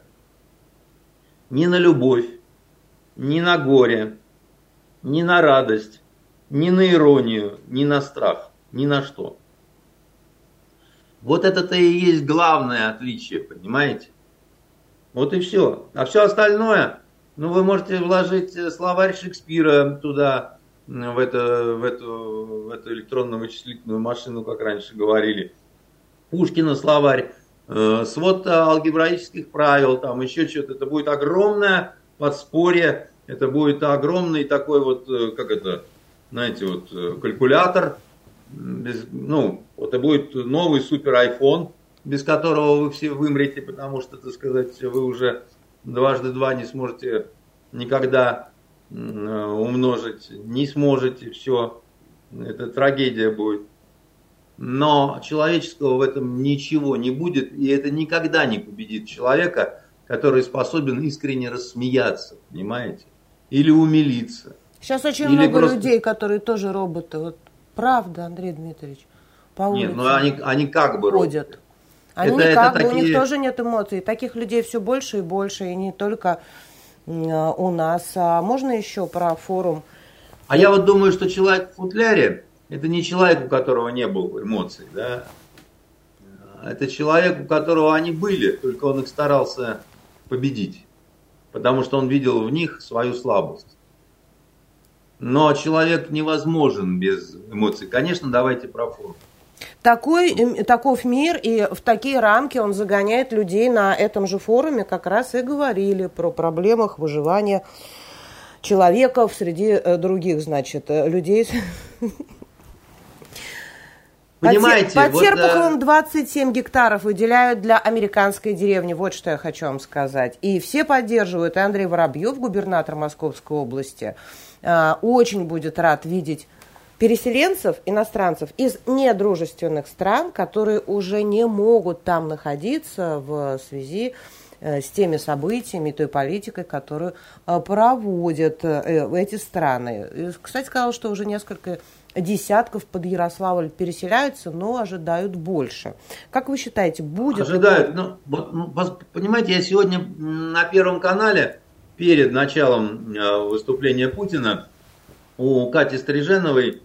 Ни на любовь, ни на горе, ни на радость, ни на иронию, ни на страх, ни на что. Вот это-то и есть главное отличие, понимаете? Вот и все. А все остальное, ну вы можете вложить словарь Шекспира туда, в, это, в, эту, в эту электронно-вычислительную машину, как раньше говорили, Пушкина словарь, э, свод алгебраических правил, там еще что-то. Это будет огромное подспорье, это будет огромный такой вот, э, как это, знаете, вот э, калькулятор, без, ну, это будет новый супер iPhone, без которого вы все вымрете, потому что, так сказать, вы уже дважды два не сможете никогда умножить, не сможете, все, это трагедия будет но человеческого в этом ничего не будет, и это никогда не победит человека, который способен искренне рассмеяться, понимаете? Или умилиться. Сейчас очень Или много просто... людей, которые тоже роботы. Вот правда, Андрей Дмитриевич, по улице Нет, ну они, они как бы ходят. Они это, никак это такие... у них тоже нет эмоций. Таких людей все больше и больше, и не только у нас. А можно еще про форум? А я вот думаю, что человек в футляре, это не человек, у которого не было эмоций, да, это человек, у которого они были, только он их старался победить, потому что он видел в них свою слабость. Но человек невозможен без эмоций. Конечно, давайте про форму. Такой, эм, таков мир, и в такие рамки он загоняет людей на этом же форуме, как раз и говорили про проблемах выживания человеков среди э, других, значит, э, людей Понимаете, под, под Серпуховым вот, 27 гектаров выделяют для американской деревни. Вот что я хочу вам сказать. И все поддерживают. И Андрей Воробьев, губернатор Московской области, э, очень будет рад видеть переселенцев, иностранцев из недружественных стран, которые уже не могут там находиться в связи э, с теми событиями, той политикой, которую э, проводят эти страны. Кстати, сказал, что уже несколько десятков под Ярославль переселяются, но ожидают больше. Как вы считаете, будет... Ожидают. Ну, вот, ну, понимаете, я сегодня на Первом канале перед началом э, выступления Путина у Кати Стриженовой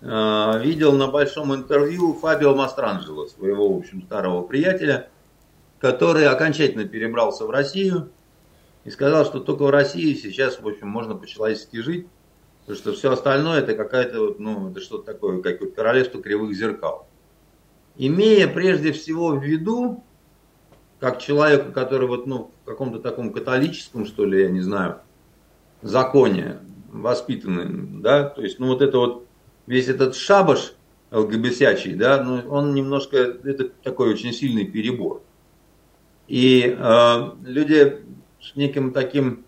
э, видел на большом интервью Фабио Мастранджело, своего, в общем, старого приятеля, который окончательно перебрался в Россию и сказал, что только в России сейчас, в общем, можно по-человечески жить, Потому что все остальное это какая-то вот, ну, это что-то такое, как вот королевство кривых зеркал. Имея прежде всего в виду, как человеку, который вот, ну, в каком-то таком католическом, что ли, я не знаю, законе воспитанный, да, то есть, ну, вот это вот, весь этот шабаш ЛГБТячий, да, ну, он немножко, это такой очень сильный перебор. И э, люди с неким таким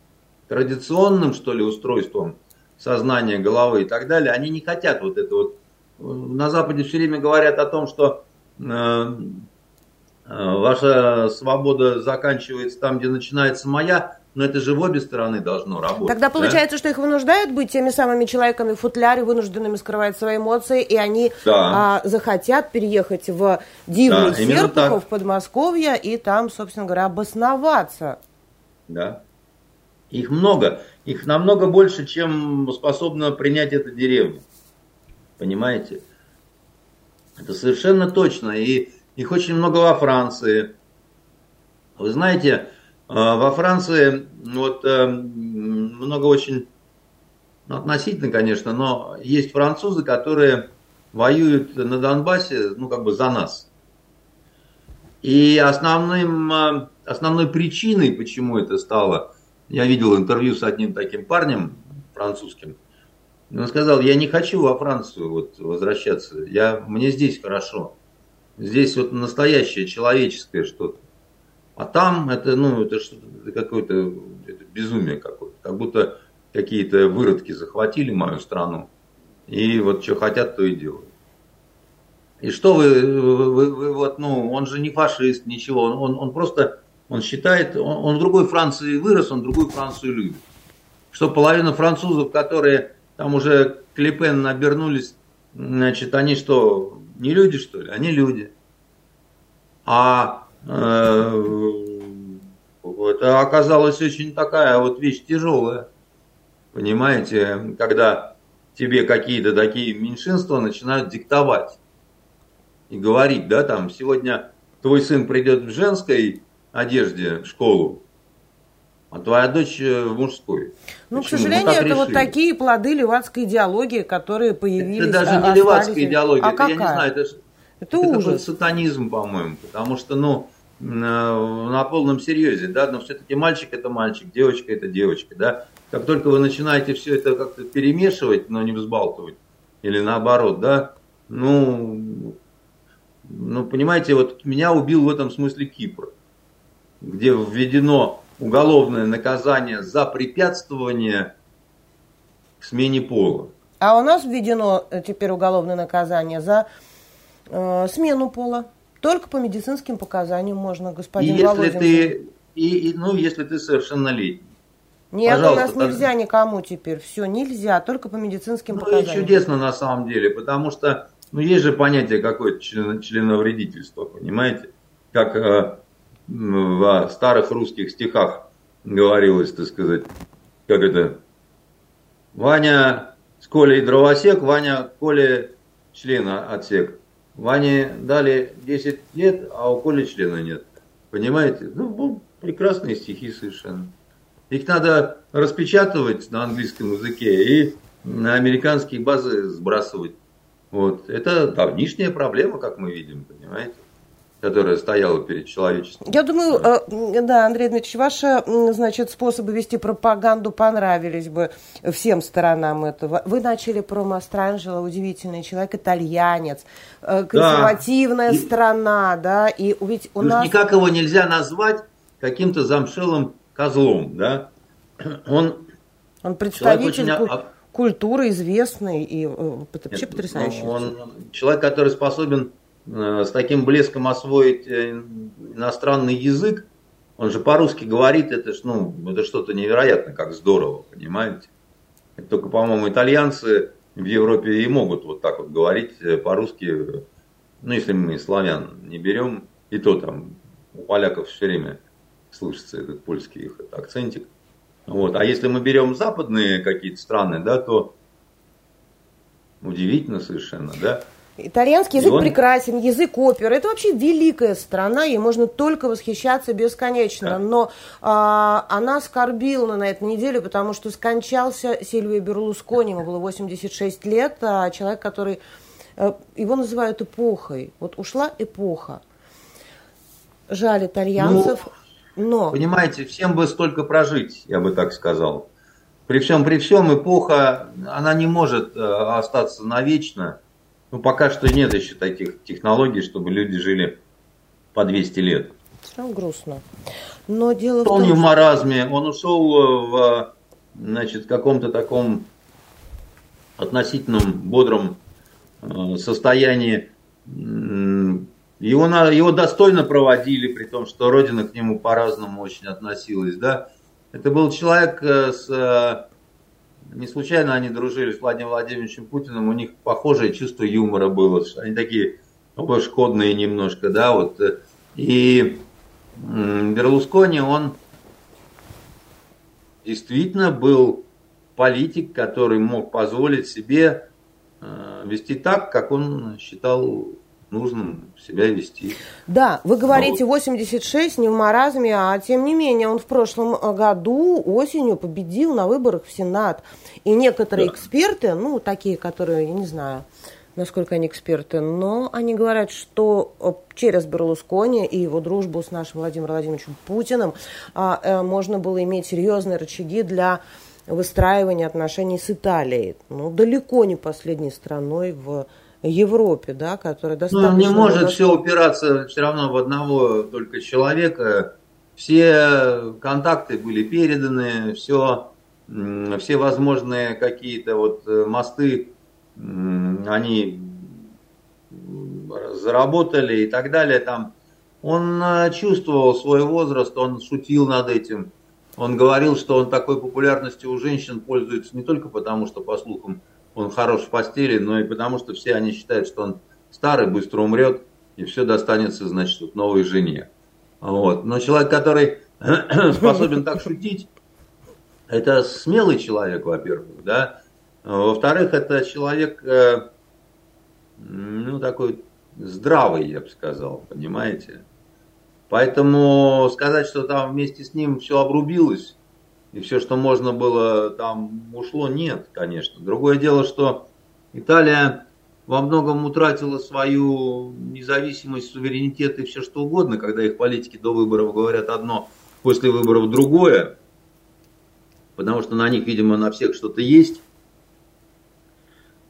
традиционным, что ли, устройством сознания головы и так далее, они не хотят вот это вот. На Западе все время говорят о том, что э, э, ваша свобода заканчивается там, где начинается моя, но это же в обе стороны должно работать. Тогда получается, да? что их вынуждают быть теми самыми человеками в футляре, вынужденными скрывать свои эмоции, и они да. а, захотят переехать в дивный да, Серпухов, в Подмосковье, и там, собственно говоря, обосноваться. Да. Их много. Их намного больше, чем способна принять эта деревня. Понимаете? Это совершенно точно. И их очень много во Франции. Вы знаете, э, во Франции вот э, много очень, ну, относительно, конечно, но есть французы, которые воюют на Донбассе, ну, как бы за нас. И основным, э, основной причиной, почему это стало я видел интервью с одним таким парнем французским. Он сказал, я не хочу во Францию вот возвращаться, я, мне здесь хорошо. Здесь вот настоящее человеческое что-то. А там это, ну, это что-то какое-то безумие какое-то. Как будто какие-то выродки захватили мою страну. И вот что хотят, то и делают. И что вы, вы, вы вот, ну, он же не фашист, ничего, он, он, он просто он считает, он, он в другой Франции вырос, он другую Францию любит. Что половина французов, которые там уже к Лепен набернулись, значит, они что, не люди, что ли? Они люди. А э, это оказалась очень такая вот вещь тяжелая. Понимаете, когда тебе какие-то такие меньшинства начинают диктовать и говорить, да, там, сегодня твой сын придет в женской одежде школу, а твоя дочь э, в мужской. Ну, Почему? к сожалению, это решили. вот такие плоды левацкой идеологии, которые появились. Это даже не левацкая идеология, а это, какая? я не знаю, это, это, это ужас. сатанизм, по-моему, потому что, ну, э, на полном серьезе, да, но все-таки мальчик это мальчик, девочка это девочка, да. Как только вы начинаете все это как-то перемешивать, но не взбалтывать, или наоборот, да, ну, ну, понимаете, вот меня убил в этом смысле Кипр где введено уголовное наказание за препятствование к смене пола. А у нас введено э, теперь уголовное наказание за э, смену пола. Только по медицинским показаниям можно, господин и если ты и, и, Ну, если ты совершеннолетний. Нет, Пожалуйста, у нас нельзя никому теперь. Все, нельзя, только по медицинским ну, показаниям. Ну, чудесно на самом деле, потому что, ну, есть же понятие какое-то член, членовредительства, понимаете? Как э, в старых русских стихах говорилось, так сказать, как это, Ваня с Колей дровосек, Ваня Коле члена отсек. Ване дали 10 лет, а у Коли члена нет. Понимаете? Ну, прекрасные стихи совершенно. Их надо распечатывать на английском языке и на американские базы сбрасывать. Вот. Это давнишняя проблема, как мы видим, понимаете? Которая стояла перед человечеством. Я думаю, э, да, Андрей Дмитриевич, ваши, значит, способы вести пропаганду понравились бы всем сторонам этого. Вы начали про Мастранджело, удивительный человек, итальянец, э, консервативная да. страна, да, и ведь у нас... Никак его нельзя назвать каким-то замшелым козлом, да. Он, он представитель очень... культуры известный и э, вообще Нет, потрясающий. Он человек, который способен с таким блеском освоить э, иностранный язык, он же по-русски говорит, это, ж, ну, это что-то невероятно, как здорово, понимаете? Это только, по-моему, итальянцы в Европе и могут вот так вот говорить э, по-русски, ну, если мы славян не берем, и то там у поляков все время слышится этот польский их акцентик. Вот. А если мы берем западные какие-то страны, да, то удивительно совершенно, да, Итальянский язык он... прекрасен, язык оперы. Это вообще великая страна, ей можно только восхищаться бесконечно. Но а, она скорбила на эту неделю, потому что скончался Сильвия Берлускони, ему было 86 лет, а человек, который... А, его называют эпохой. Вот ушла эпоха. Жаль итальянцев, ну, но... Понимаете, всем бы столько прожить, я бы так сказал. При всем, при всем эпоха, она не может э, остаться навечно ну, пока что нет еще таких технологий, чтобы люди жили по 200 лет. Все грустно. Но дело он в том, не в маразме, он ушел в значит, каком-то таком относительном бодром э, состоянии. Его, его достойно проводили, при том, что Родина к нему по-разному очень относилась. Да? Это был человек э, с э, не случайно они дружили с Владимиром Владимировичем Путиным, у них похожее чувство юмора было, они такие оба шкодные немножко, да, вот. И Берлускони, он действительно был политик, который мог позволить себе э, вести так, как он считал нужным себя вести. Да, вы говорите 86, не в маразме, а тем не менее он в прошлом году осенью победил на выборах в Сенат. И некоторые да. эксперты, ну, такие, которые, я не знаю, насколько они эксперты, но они говорят, что э, через Берлускони и его дружбу с нашим Владимиром Владимировичем Путиным а, а, можно было иметь серьезные рычаги для выстраивания отношений с Италией. Ну, далеко не последней страной в Европе, да, которая достаточно... Ну, не может достаточно... все упираться все равно в одного только человека. Все контакты были переданы, все, все возможные какие-то вот э, мосты, они заработали и так далее. Там он э, чувствовал свой возраст, он шутил над этим. Он говорил, что он такой популярностью у женщин пользуется не только потому, что, по слухам, он хорош в постели, но и потому, что все они считают, что он старый, быстро умрет, и все достанется, значит, вот новой жене. Вот. Но человек, который способен так шутить, это смелый человек, во-первых, да. Во-вторых, это человек, э, ну, такой здравый, я бы сказал, понимаете. Поэтому сказать, что там вместе с ним все обрубилось, и все, что можно было, там ушло, нет, конечно. Другое дело, что Италия во многом утратила свою независимость, суверенитет и все что угодно, когда их политики до выборов говорят одно, после выборов другое, потому что на них, видимо, на всех что-то есть.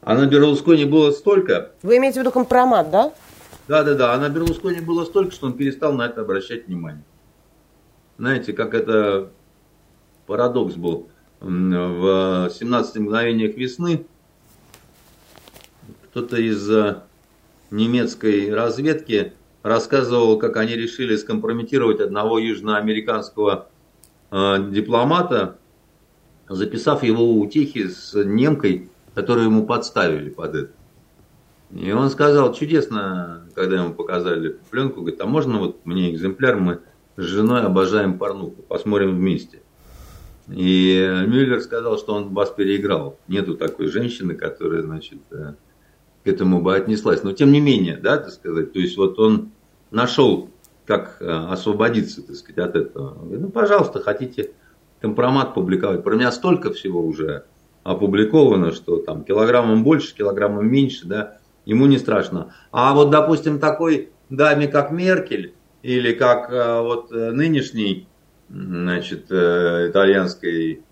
А на Берлускони было столько... Вы имеете в виду компромат, да? Да, да, да. А на Берлускони было столько, что он перестал на это обращать внимание. Знаете, как это парадокс был. В 17 мгновениях весны кто-то из э, немецкой разведки рассказывал, как они решили скомпрометировать одного южноамериканского э, дипломата, записав его утехи с немкой, которую ему подставили под это. И он сказал, чудесно, когда ему показали пленку, говорит, а можно вот мне экземпляр, мы с женой обожаем порнуху, посмотрим вместе. И Мюллер сказал, что он вас переиграл. Нету такой женщины, которая, значит, э, к этому бы отнеслась. Но тем не менее, да, так сказать, то есть вот он нашел, как э, освободиться, так сказать, от этого. говорит, ну, пожалуйста, хотите компромат публиковать. Про меня столько всего уже опубликовано, что там килограммом больше, килограммом меньше, да, ему не страшно. А вот, допустим, такой даме, как Меркель, или как э, вот нынешний, значит, итальянской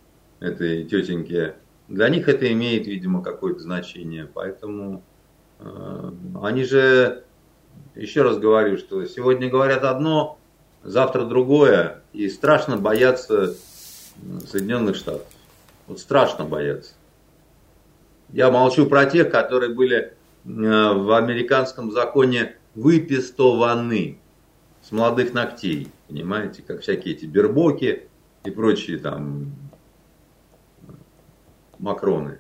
этой тетеньке, для них это имеет, видимо, какое-то значение. Поэтому э, они же, еще раз говорю, что сегодня говорят одно, завтра другое, и страшно бояться Соединенных Штатов. Вот страшно бояться. Я молчу про тех, которые были э, в американском законе выпестованы с молодых ногтей, понимаете, как всякие эти бербоки и прочие там Макроны,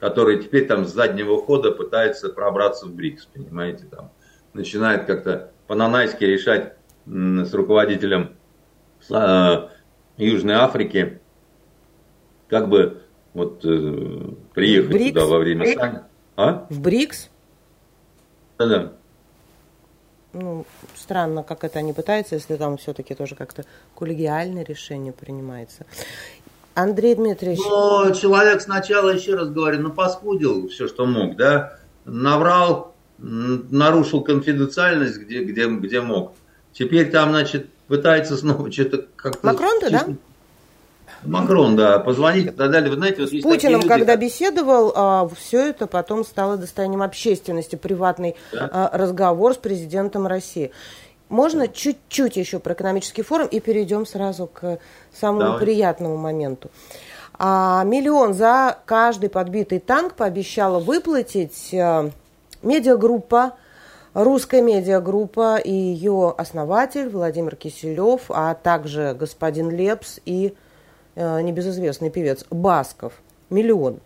которые теперь там с заднего хода пытаются пробраться в БРИКС, понимаете, там начинает как-то по-нанайски решать с руководителем э, Южной Африки, как бы вот э, приехать БРИКС? туда во время БРИКС? А? В БРИКС? Да-да. Ну, странно, как это они пытаются, если там все-таки тоже как-то коллегиальное решение принимается. Андрей Дмитриевич. Но человек сначала, еще раз говорю, ну паскудил все, что мог, да, наврал, нарушил конфиденциальность, где, где, где мог. Теперь там, значит, пытается снова что-то как-то... Макрон-то, да? Макрон, да, позвонить и так далее. Вы знаете, вот С Путиным, люди, когда беседовал, а, все это потом стало достоянием общественности, приватный да? а, разговор с президентом России. Можно чуть-чуть еще про экономический форум и перейдем сразу к самому Давай. приятному моменту. А, миллион за каждый подбитый танк пообещала выплатить а, медиагруппа, русская медиагруппа и ее основатель Владимир Киселев, а также господин Лепс и небезызвестный певец Басков. Миллион.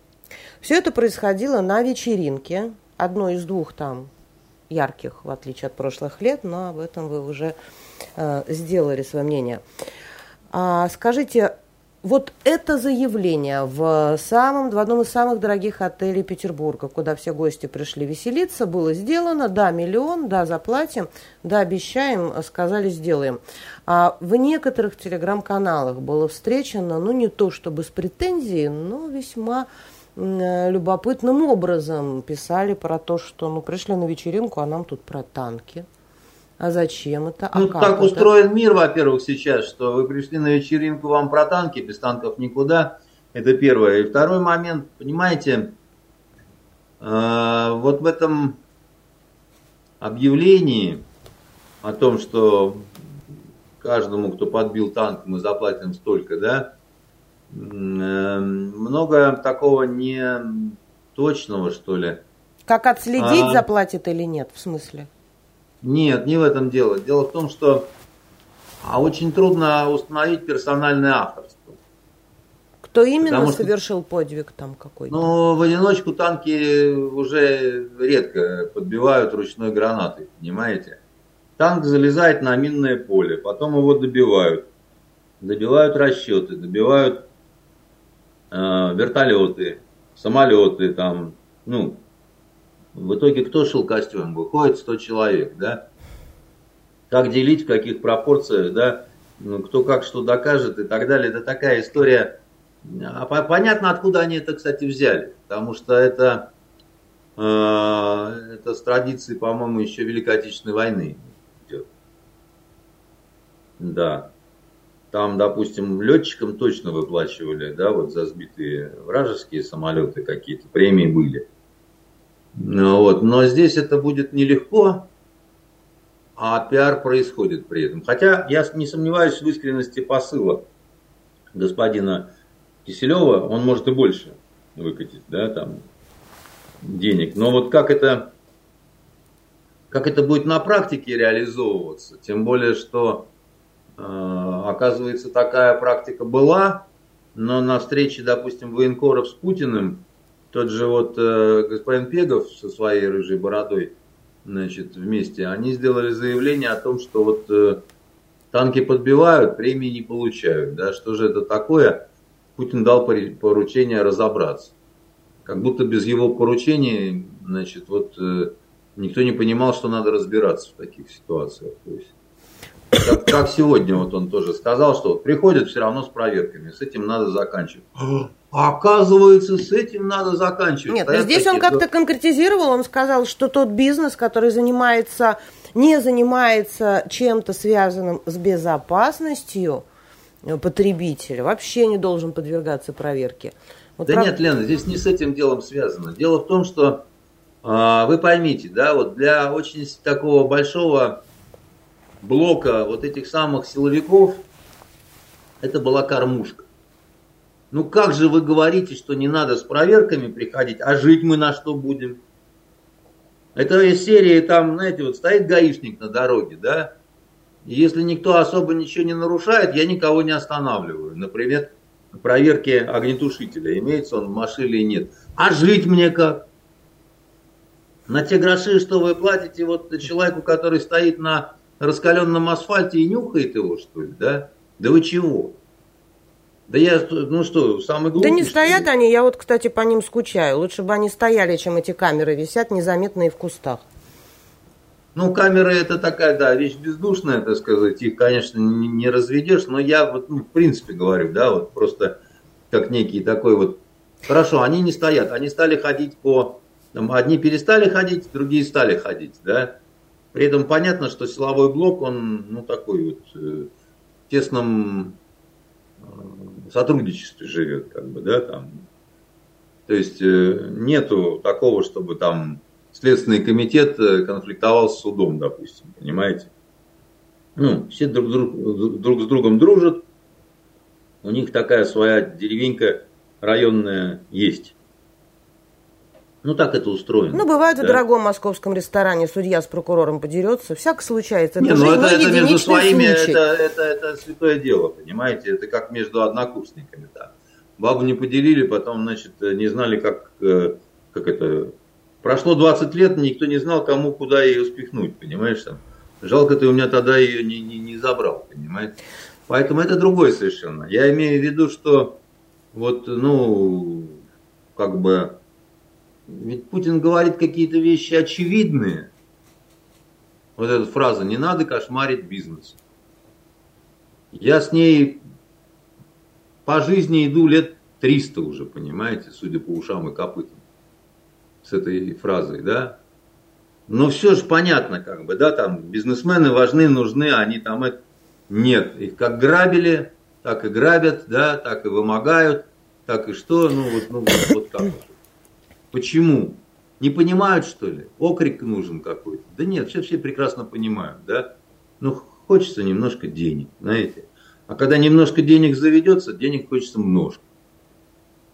Все это происходило на вечеринке, одной из двух там ярких, в отличие от прошлых лет, но об этом вы уже э, сделали свое мнение. А, скажите, вот это заявление в, самом, в одном из самых дорогих отелей Петербурга, куда все гости пришли веселиться, было сделано, да, миллион, да, заплатим, да, обещаем, сказали, сделаем. А в некоторых телеграм-каналах было встречено, ну, не то чтобы с претензией, но весьма любопытным образом писали про то, что ну пришли на вечеринку, а нам тут про танки. А зачем это? А ну, так это? устроен мир, во-первых, сейчас, что вы пришли на вечеринку, вам про танки, без танков никуда. Это первое. И второй момент, понимаете, э, вот в этом объявлении о том, что каждому, кто подбил танк, мы заплатим столько, да, Эм, много такого не точного, что ли. Как отследить, а... заплатит или нет, в смысле? Нет, не в этом дело. Дело в том, что а очень трудно установить персональное авторство. Кто именно Потому совершил что, подвиг там какой-то? Ну, в одиночку танки уже редко подбивают ручной гранатой, понимаете? Танк залезает на минное поле, потом его добивают. Добивают расчеты, добивают Э, вертолеты, самолеты, там, ну, в итоге кто шел костюм? Выходит 100 человек, да? Как делить, в каких пропорциях, да? Ну, кто как что докажет и так далее. Это такая история. А понятно, откуда они это, кстати, взяли. Потому что это, э, это с традиции, по-моему, еще Великой Отечественной войны идет. Да. Там, допустим, летчикам точно выплачивали, да, вот за сбитые вражеские самолеты какие-то, премии были. Ну, вот. Но здесь это будет нелегко, а пиар происходит при этом. Хотя я не сомневаюсь в искренности посыла господина Киселева, он может и больше выкатить, да, там, денег. Но вот как это, как это будет на практике реализовываться, тем более, что Э, оказывается, такая практика была, но на встрече, допустим, военкоров с Путиным, тот же вот э, господин Пегов со своей рыжей бородой, значит, вместе, они сделали заявление о том, что вот э, танки подбивают, премии не получают. Да, что же это такое? Путин дал поручение разобраться. Как будто без его поручения значит, вот э, никто не понимал, что надо разбираться в таких ситуациях. То есть, как, как сегодня вот он тоже сказал, что вот приходят все равно с проверками, с этим надо заканчивать. А оказывается, с этим надо заканчивать. Нет, Стоят здесь такие, он как-то конкретизировал, он сказал, что тот бизнес, который занимается, не занимается чем-то связанным с безопасностью потребителя, вообще не должен подвергаться проверке. Вот да прав... нет, Лена, здесь не с этим делом связано. Дело в том, что э, вы поймите, да, вот для очень такого большого блока вот этих самых силовиков это была кормушка. Ну как же вы говорите, что не надо с проверками приходить, а жить мы на что будем? Это из серии, там, знаете, вот стоит гаишник на дороге, да, если никто особо ничего не нарушает, я никого не останавливаю. Например, проверки огнетушителя, имеется он в машине или нет. А жить мне как? На те гроши, что вы платите вот человеку, который стоит на раскаленном асфальте и нюхает его, что ли, да? Да вы чего? Да я, ну что, самый глупый. Да не стоят они, я вот, кстати, по ним скучаю. Лучше бы они стояли, чем эти камеры висят незаметные в кустах. Ну, камеры это такая, да, вещь бездушная, так сказать. Их, конечно, не, не разведешь, но я вот, ну, в принципе говорю, да, вот просто как некий такой вот. Хорошо, они не стоят, они стали ходить по... Там, одни перестали ходить, другие стали ходить, да. При этом понятно, что силовой блок, он, ну, такой вот э, в тесном сотрудничестве живет, как бы, да, там. То есть э, нету такого, чтобы там Следственный комитет э, конфликтовал с судом, допустим, понимаете? Ну, все друг, друг, друг с другом дружат, у них такая своя деревенька районная есть. Ну, так это устроено. Ну, бывает да? в дорогом московском ресторане судья с прокурором подерется. Всяк случается. Это, Не, ну, это, это между своими, это, это, это святое дело, понимаете? Это как между однокурсниками. Да. Бабу не поделили, потом, значит, не знали, как, э, как это... Прошло 20 лет, никто не знал, кому куда ее спихнуть, понимаешь? Там. Жалко, ты у меня тогда ее не, не, не забрал, понимаете? Поэтому это другое совершенно. Я имею в виду, что вот, ну, как бы ведь Путин говорит какие-то вещи очевидные. Вот эта фраза «не надо кошмарить бизнес». Я с ней по жизни иду лет 300 уже, понимаете, судя по ушам и копытам. С этой фразой, да. Но все же понятно, как бы, да, там бизнесмены важны, нужны, они там это... Нет, их как грабили, так и грабят, да, так и вымогают, так и что, ну вот, ну, вот, вот как вот. Почему? Не понимают, что ли? Окрик нужен какой-то. Да нет, все все прекрасно понимают, да? Ну, хочется немножко денег, знаете. А когда немножко денег заведется, денег хочется множко.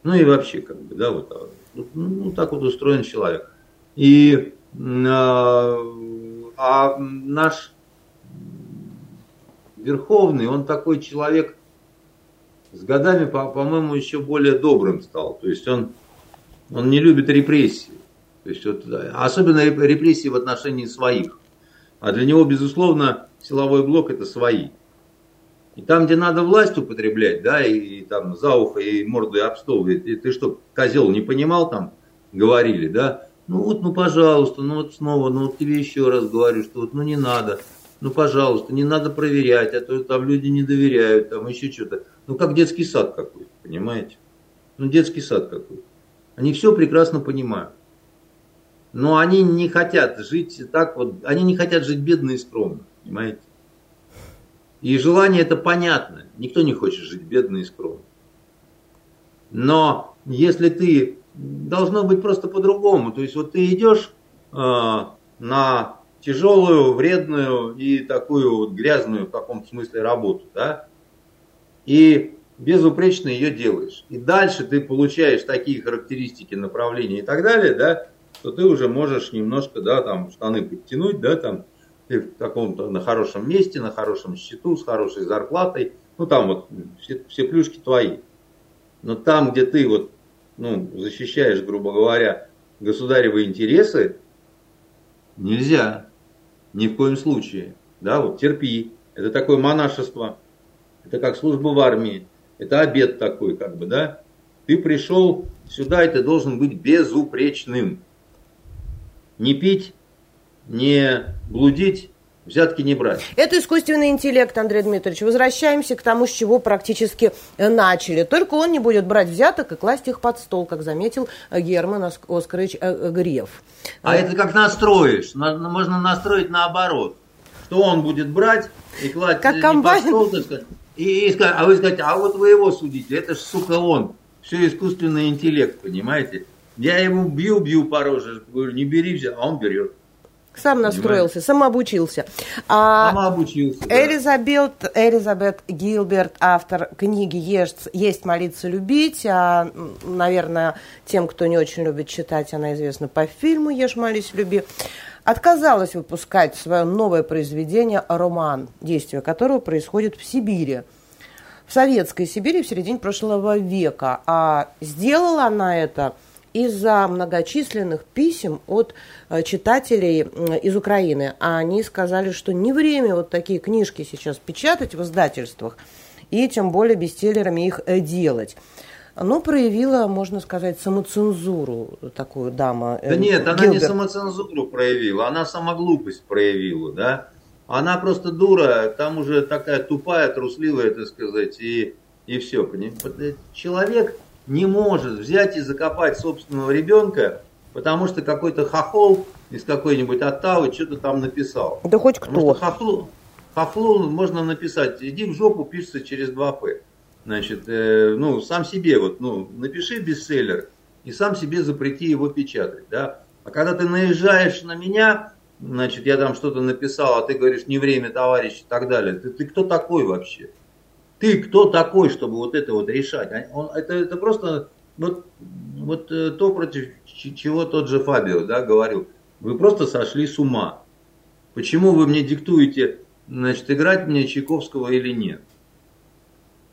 Ну и вообще, как бы, да, вот, а, ну, так вот устроен человек. И а, а наш Верховный, он такой человек с годами, по-моему, еще более добрым стал. То есть он он не любит репрессии. То есть вот, особенно репрессии в отношении своих. А для него, безусловно, силовой блок это свои. И там, где надо власть употреблять, да, и, и там за ухо, и морду, и об стол, и, и ты что, козел, не понимал там, говорили, да? Ну вот, ну пожалуйста, ну вот снова, ну вот тебе еще раз говорю, что вот, ну не надо, ну пожалуйста, не надо проверять, а то там люди не доверяют, там еще что-то. Ну как детский сад какой-то, понимаете? Ну детский сад какой-то. Они все прекрасно понимают. Но они не хотят жить так вот, они не хотят жить бедно и скромно, понимаете? И желание это понятно. Никто не хочет жить бедно и скромно. Но если ты, должно быть просто по-другому. То есть вот ты идешь э, на тяжелую, вредную и такую вот грязную в каком-то смысле работу, да, и безупречно ее делаешь. И дальше ты получаешь такие характеристики направления и так далее, да, что ты уже можешь немножко, да, там штаны подтянуть, да, там ты в каком-то на хорошем месте, на хорошем счету, с хорошей зарплатой, ну там вот все, все плюшки твои. Но там, где ты вот, ну, защищаешь, грубо говоря, государевы интересы, нельзя. Ни в коем случае. Да, вот терпи. Это такое монашество. Это как служба в армии. Это обед такой, как бы, да? Ты пришел сюда, и ты должен быть безупречным. не пить, не блудить, взятки не брать. Это искусственный интеллект, Андрей Дмитриевич. Возвращаемся к тому, с чего практически начали. Только он не будет брать взяток и класть их под стол, как заметил Герман Оскарович э, Греф. А это как настроишь. Можно настроить наоборот. Что он будет брать и класть как комбайн. под стол, так сказать. И, и, а вы скажете, а вот вы его судите, это ж, сука, он. Все искусственный интеллект, понимаете? Я ему бью-бью по роже, говорю, не бери, а он берет. Сам настроился, самообучился. А, самообучился, да. Элизабет, Элизабет Гилберт, автор книги «Есть, «Есть, молиться, любить». А, наверное, тем, кто не очень любит читать, она известна по фильму «Ешь, молись, люби» отказалась выпускать свое новое произведение «Роман», действие которого происходит в Сибири. В советской Сибири в середине прошлого века. А сделала она это – из-за многочисленных писем от э, читателей из Украины. Они сказали, что не время вот такие книжки сейчас печатать в издательствах, и тем более бестселлерами их э, делать. Но проявила, можно сказать, самоцензуру такую дама. Э, да нет, она Гилберт. не самоцензуру проявила, она самоглупость проявила, да. Она просто дура, там уже такая тупая, трусливая, так сказать, и, и все. Человек, не может взять и закопать собственного ребенка, потому что какой-то хохол из какой-нибудь Оттавы что-то там написал. Да хоть кто. Потому что хохлу, хохлу можно написать, иди в жопу, пишется через 2П. Значит, э, ну, сам себе вот, ну, напиши бестселлер и сам себе запрети его печатать, да. А когда ты наезжаешь на меня, значит, я там что-то написал, а ты говоришь, не время, товарищ, и так далее. Ты, ты кто такой вообще? Ты кто такой, чтобы вот это вот решать? А он, это, это просто вот, вот э, то, против чего тот же Фабио да, говорил. Вы просто сошли с ума. Почему вы мне диктуете, значит, играть мне Чайковского или нет?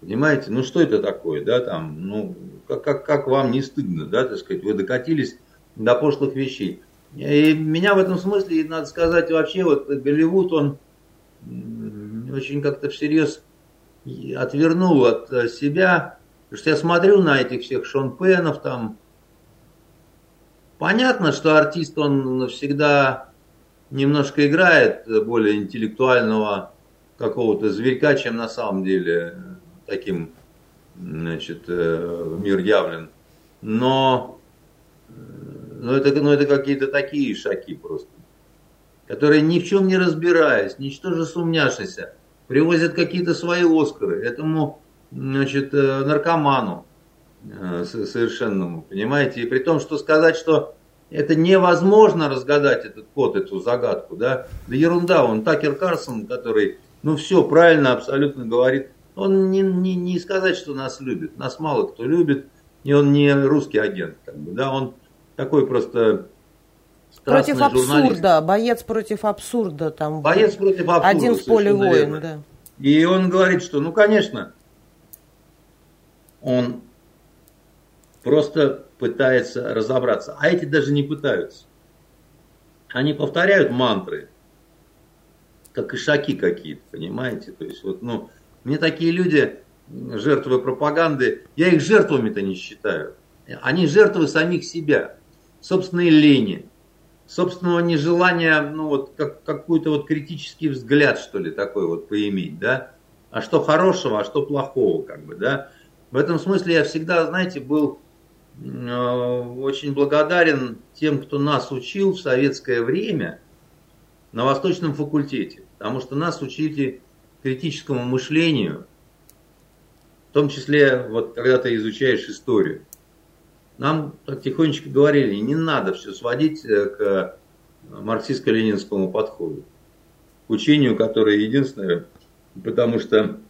Понимаете? Ну что это такое, да, там, ну, как, как, как вам не стыдно, да, так сказать, вы докатились до пошлых вещей. И меня в этом смысле, надо сказать, вообще вот Голливуд, он очень как-то всерьез отвернул от э, себя, потому что я смотрю на этих всех Шон Пенов там. Понятно, что артист, он всегда немножко играет более интеллектуального какого-то зверька, чем на самом деле таким, значит, э, мир явлен. Но, но это, но это какие-то такие шаги просто, которые ни в чем не разбираясь, ничтоже сумняшися, привозят какие-то свои Оскары этому значит, э, наркоману э, совершенному, понимаете? И при том, что сказать, что это невозможно разгадать этот код, эту загадку, да, да ерунда, он Такер Карсон, который, ну все, правильно абсолютно говорит, он не, не, не сказать, что нас любит, нас мало кто любит, и он не русский агент, как бы, да, он такой просто Против абсурда, боец против абсурда. Там боец против абсурда. Один в поле воин, да. И он говорит, что, ну, конечно, он просто пытается разобраться. А эти даже не пытаются. Они повторяют мантры, как ишаки какие-то, понимаете? То есть, вот, ну, мне такие люди, жертвы пропаганды, я их жертвами-то не считаю. Они жертвы самих себя, собственной лени, собственного нежелания, ну вот как, какой-то вот критический взгляд, что ли, такой вот поиметь, да, а что хорошего, а что плохого, как бы, да. В этом смысле я всегда, знаете, был э, очень благодарен тем, кто нас учил в советское время на Восточном факультете, потому что нас учили критическому мышлению, в том числе, вот когда ты изучаешь историю нам так тихонечко говорили, не надо все сводить э, к марксистско-ленинскому подходу, к учению, которое единственное, потому что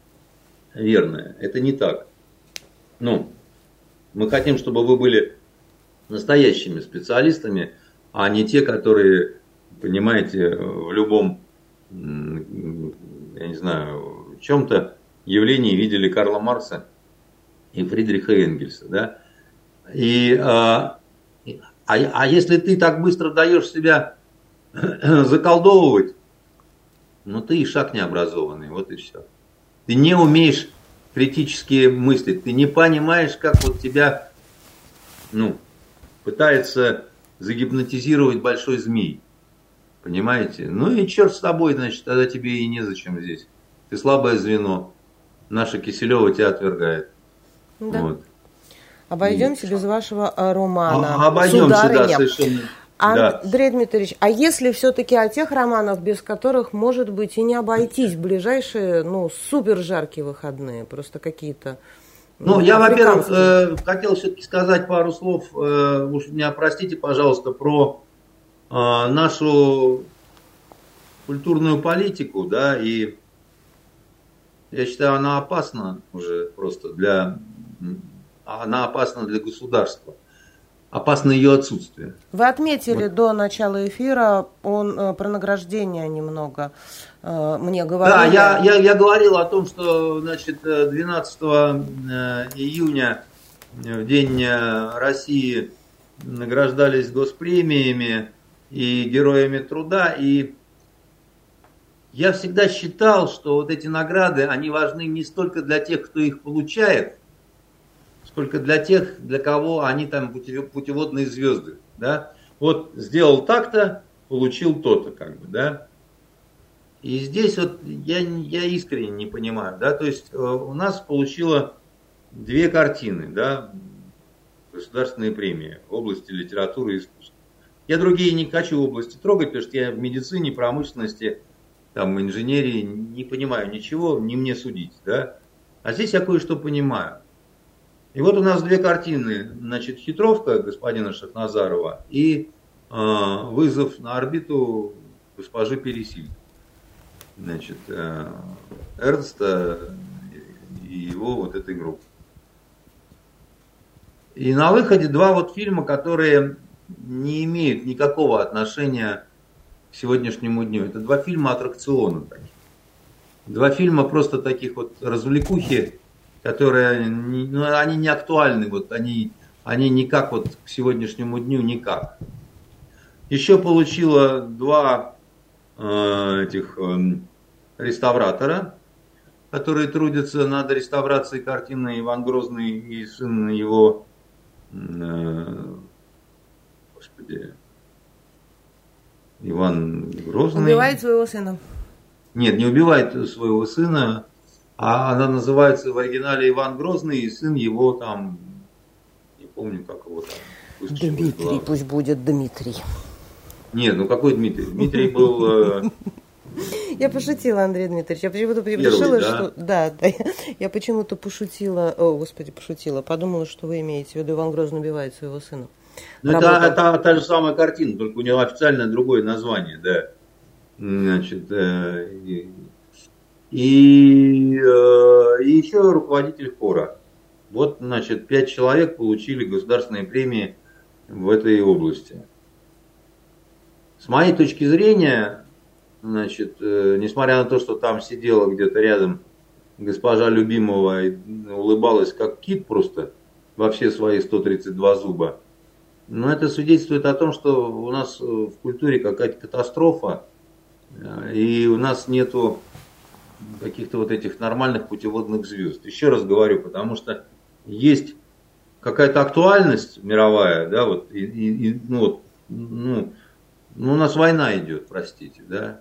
верное. Это не так. Ну, мы хотим, чтобы вы были настоящими специалистами, а не те, которые, понимаете, в любом, я не знаю, в чем-то явлении видели Карла Маркса и Фридриха Энгельса, да, и, а, а, а если ты так быстро даешь себя заколдовывать, ну ты и шаг необразованный, вот и все. Ты не умеешь критически мыслить, ты не понимаешь, как вот тебя, ну, пытается загипнотизировать большой змей. Понимаете? Ну и черт с тобой, значит, тогда тебе и незачем здесь. Ты слабое звено. Наша Киселева тебя отвергает. Да. Вот. Обойдемся и... без вашего э, романа. А, обойдемся, Сударыня. да, совершенно. Андрей да. Дмитриевич, а если все-таки о тех романах, без которых, может быть, и не обойтись в ближайшие, ну, супер жаркие выходные, просто какие-то... Ну, я, во-первых, э, хотел все-таки сказать пару слов, э, уж меня простите, пожалуйста, про нашу культурную политику, да, и я считаю, она опасна уже просто для, она опасна для государства опасно ее отсутствие. Вы отметили вот. до начала эфира он, э, про награждение немного э, мне говорили. Да, я, я, я говорил о том, что значит, 12 э, июня, в День России, награждались госпремиями и героями труда. И я всегда считал, что вот эти награды, они важны не столько для тех, кто их получает, сколько для тех, для кого они там путеводные звезды. Да? Вот сделал так-то, получил то-то, как бы, да. И здесь вот я, я искренне не понимаю, да, то есть э, у нас получила две картины, да, государственные премии в области литературы и искусства. Я другие не хочу области трогать, потому что я в медицине, промышленности, там, инженерии не понимаю ничего, не мне судить, да. А здесь я кое-что понимаю. И вот у нас две картины. Значит, хитровка господина Шахназарова и э, вызов на орбиту госпожи Пересиль. Значит, э, Эрнста и его вот этой группы. И на выходе два вот фильма, которые не имеют никакого отношения к сегодняшнему дню. Это два фильма аттракциона таких. Два фильма просто таких вот развлекухи, которые, ну, они не актуальны, вот они, они никак вот к сегодняшнему дню никак. Еще получила два э, этих э, реставратора, которые трудятся над реставрацией картины Иван Грозный и сын его, э, господи, Иван Грозный. Убивает своего сына. Нет, не убивает своего сына, а она называется в оригинале Иван Грозный, и сын его там, не помню, как его там. Дмитрий, пусть будет Дмитрий. Нет, ну какой Дмитрий? Дмитрий был... Э, я пошутила, Андрей Дмитриевич. Я почему-то решила, да? что... Да, да. Я, я почему-то пошутила... О, господи, пошутила. Подумала, что вы имеете в виду, Иван Грозный убивает своего сына. Ну, это, это та же самая картина, только у нее официальное другое название, да. Значит, э, и, э, и еще руководитель хора. Вот, значит, пять человек получили государственные премии в этой области. С моей точки зрения, значит, э, несмотря на то, что там сидела где-то рядом госпожа Любимова и улыбалась как кит просто во все свои 132 зуба, но это свидетельствует о том, что у нас в культуре какая-то катастрофа, э, и у нас нету каких-то вот этих нормальных путеводных звезд. Еще раз говорю, потому что есть какая-то актуальность мировая, да, вот, и, и, и ну, вот, ну, ну, у нас война идет, простите, да.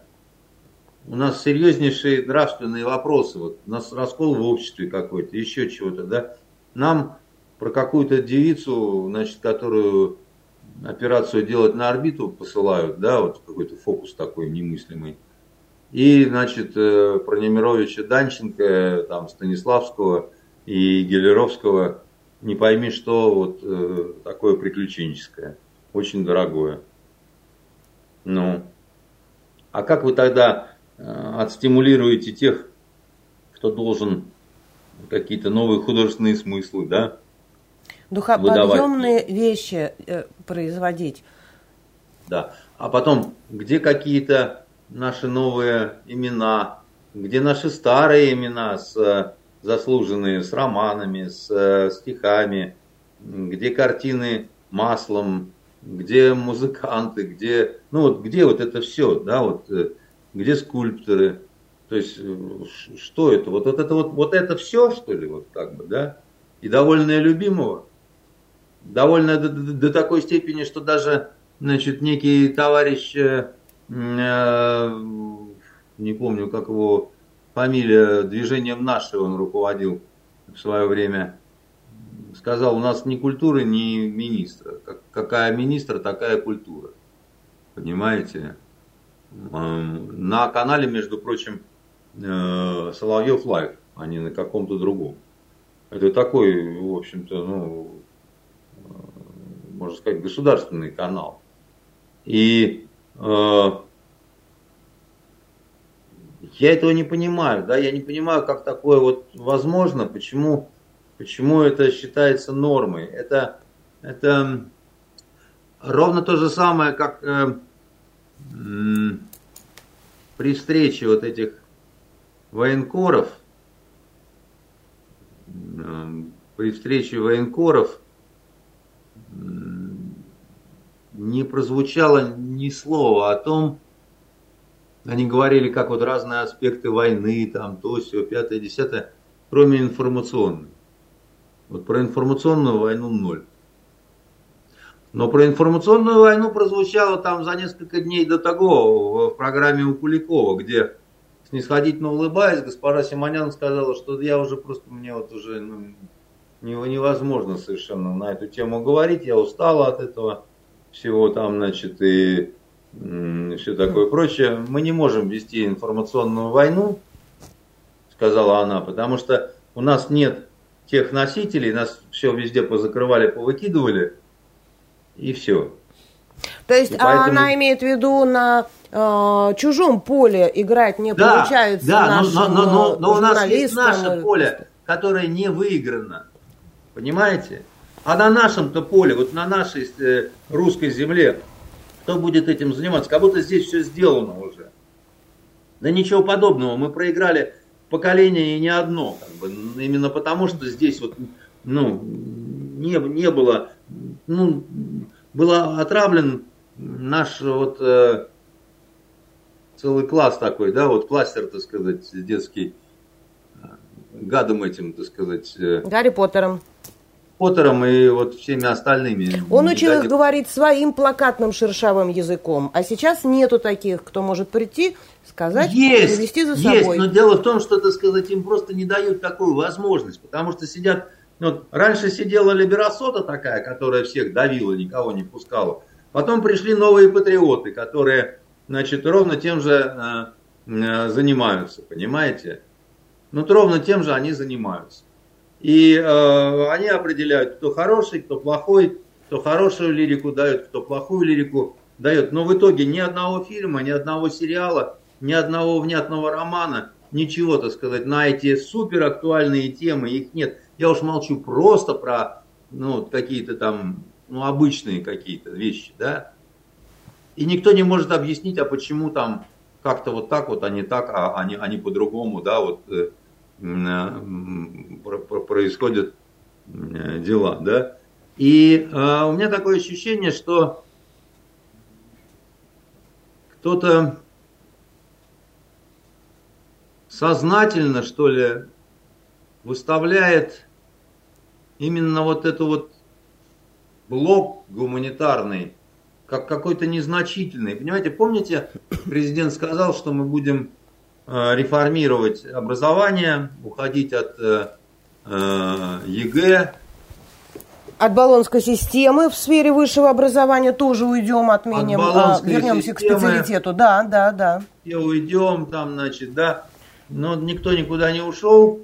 У нас серьезнейшие нравственные вопросы, вот, у нас раскол в обществе какой-то, еще чего-то, да. Нам про какую-то девицу, значит, которую операцию делать на орбиту посылают, да, вот какой-то фокус такой немыслимый. И, значит, э, про Немировича Данченко, там, Станиславского и Гелеровского, не пойми, что вот э, такое приключенческое, очень дорогое. Ну, а как вы тогда э, отстимулируете тех, кто должен какие-то новые художественные смыслы, да? Духоподъемные вещи э, производить. Да. А потом, где какие-то наши новые имена, где наши старые имена с, э, заслуженные, с романами, с э, стихами, где картины маслом, где музыканты, где, ну вот, где вот это все, да, вот, где скульпторы, то есть, что это, вот, вот это вот, вот это все, что ли, вот как бы, да, и довольная любимого, довольно до, до, такой степени, что даже значит, некий товарищ, э, э, не помню, как его фамилия, движением «Наши» он руководил в свое время, сказал, у нас ни культуры, ни министра. Как, какая министра, такая культура. Понимаете? Эм, на канале, между прочим, э, Соловьев Лайв, а не на каком-то другом. Это такой, в общем-то, ну, э, можно сказать, государственный канал. И э, я этого не понимаю, да, я не понимаю, как такое вот возможно, почему, почему это считается нормой. Это, это ровно то же самое, как э, э, при встрече вот этих военкоров, э, при встрече военкоров не прозвучало ни слова о том, они говорили, как вот разные аспекты войны, там, то, все, пятое, десятое, кроме информационной. Вот про информационную войну ноль. Но про информационную войну прозвучало там за несколько дней до того в программе у Куликова, где снисходительно улыбаясь, госпожа Симонян сказала, что я уже просто, мне вот уже ну, невозможно совершенно на эту тему говорить, я устала от этого всего там, значит, и все такое прочее. Мы не можем вести информационную войну, сказала она, потому что у нас нет тех носителей, нас все везде позакрывали, повыкидывали, и все. То есть поэтому... она имеет в виду на э, чужом поле играть не да, получается да, нашим но, но, но, но у нас есть наше поле, которое не выиграно. Понимаете? А на нашем-то поле, вот на нашей э, русской земле, кто будет этим заниматься? Как будто здесь все сделано уже. Да ничего подобного. Мы проиграли поколение и не одно. Как бы, именно потому, что здесь вот, ну, не, не было, ну, был отравлен наш вот э, целый класс такой, да, вот кластер, так сказать, детский, э, гадом этим, так сказать. Э, Гарри Поттером. Поттером и вот всеми остальными. Он учил их говорить своим плакатным шершавым языком, а сейчас нету таких, кто может прийти, сказать, есть, привести за собой. Есть, но дело в том, что, так сказать, им просто не дают такую возможность, потому что сидят, ну, вот, раньше сидела Либерасота такая, которая всех давила, никого не пускала. Потом пришли новые патриоты, которые, значит, ровно тем же э, э, занимаются, понимаете? Ну, ровно тем же они занимаются. И э, они определяют, кто хороший, кто плохой, кто хорошую лирику дает, кто плохую лирику дает. Но в итоге ни одного фильма, ни одного сериала, ни одного внятного романа, ничего, так сказать, на эти супер актуальные темы, их нет. Я уж молчу просто про ну, какие-то там, ну, обычные какие-то вещи, да. И никто не может объяснить, а почему там как-то вот так вот, а не так, а они, они по-другому, да, вот э, происходят дела, да. И э, у меня такое ощущение, что кто-то сознательно, что ли, выставляет именно вот эту вот блок гуманитарный как какой-то незначительный. Понимаете, помните, президент сказал, что мы будем Э, реформировать образование, уходить от э, э, ЕГЭ. От Болонской системы в сфере высшего образования тоже уйдем, отменим, а, вернемся системы, к специалитету. Да, да, да. И уйдем там, значит, да. Но никто никуда не ушел.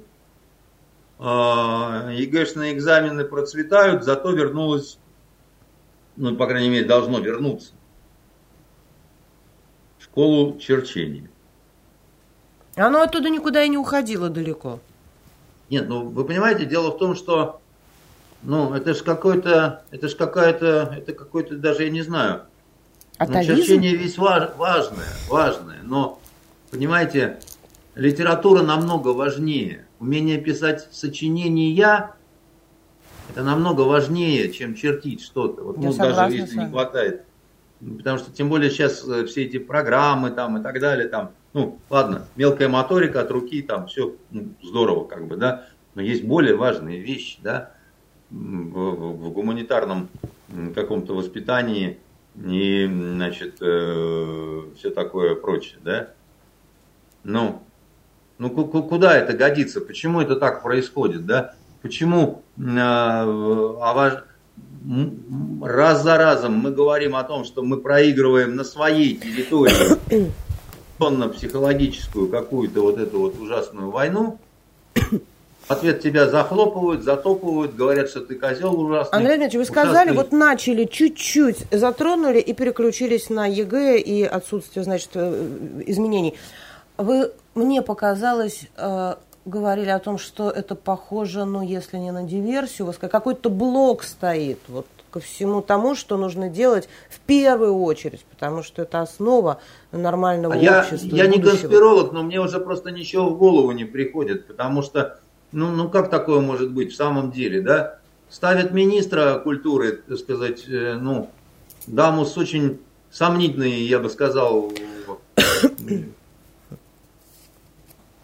ЕГЭшные экзамены процветают, зато вернулось, ну, по крайней мере, должно вернуться в школу черчения. Оно оттуда никуда и не уходило далеко. Нет, ну вы понимаете, дело в том, что ну, это же какой-то, это же какая-то, это какой-то, даже я не знаю. Атовизм? Ну, черчение весь важ, важное, важное, но, понимаете, литература намного важнее. Умение писать сочинения это намного важнее, чем чертить что-то. Вот, ну, даже если не хватает. Потому что тем более сейчас э, все эти программы там и так далее, там, ну, ладно, мелкая моторика от руки, там все ну, здорово, как бы, да, но есть более важные вещи, да, в, в, гуманитарном каком-то воспитании, и, значит, э, все такое прочее, да? Ну, ну куда это годится? Почему это так происходит, да? Почему э, а, раз за разом мы говорим о том, что мы проигрываем на своей территории психологическую какую-то вот эту вот ужасную войну, ответ тебя захлопывают, затопывают, говорят, что ты козел ужасный. Андрей Дмитриевич, вы сказали, вот начали чуть-чуть, затронули и переключились на ЕГЭ и отсутствие, значит, э, изменений. Вы, мне показалось, э, говорили о том, что это похоже, ну, если не на диверсию, какой-то блок стоит вот ко всему тому, что нужно делать в первую очередь, потому что это основа нормального а общества. Я, я не конспиролог, но мне уже просто ничего в голову не приходит, потому что, ну, ну как такое может быть в самом деле, да? Ставят министра культуры, так сказать, э, ну, даму с очень сомнительной, я бы сказал,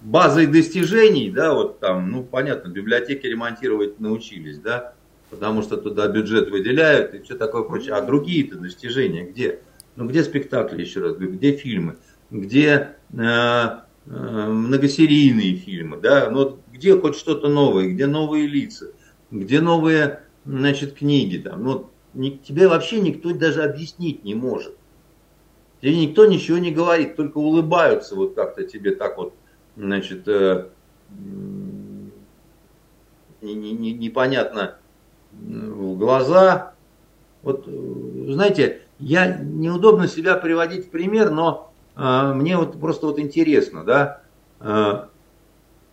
базой достижений, да, вот там, ну, понятно, библиотеки ремонтировать научились, да, потому что туда бюджет выделяют и все такое прочее. А другие-то достижения где? Ну, где спектакли, еще раз говорю, где фильмы, где э, э, многосерийные фильмы, да, ну, где хоть что-то новое, где новые лица, где новые, значит, книги, там, ну, не, тебе вообще никто даже объяснить не может. Тебе никто ничего не говорит, только улыбаются вот как-то тебе так вот значит, э, непонятно в глаза. Вот, э, знаете, я неудобно себя приводить в пример, но э, мне вот просто вот интересно, да. Э,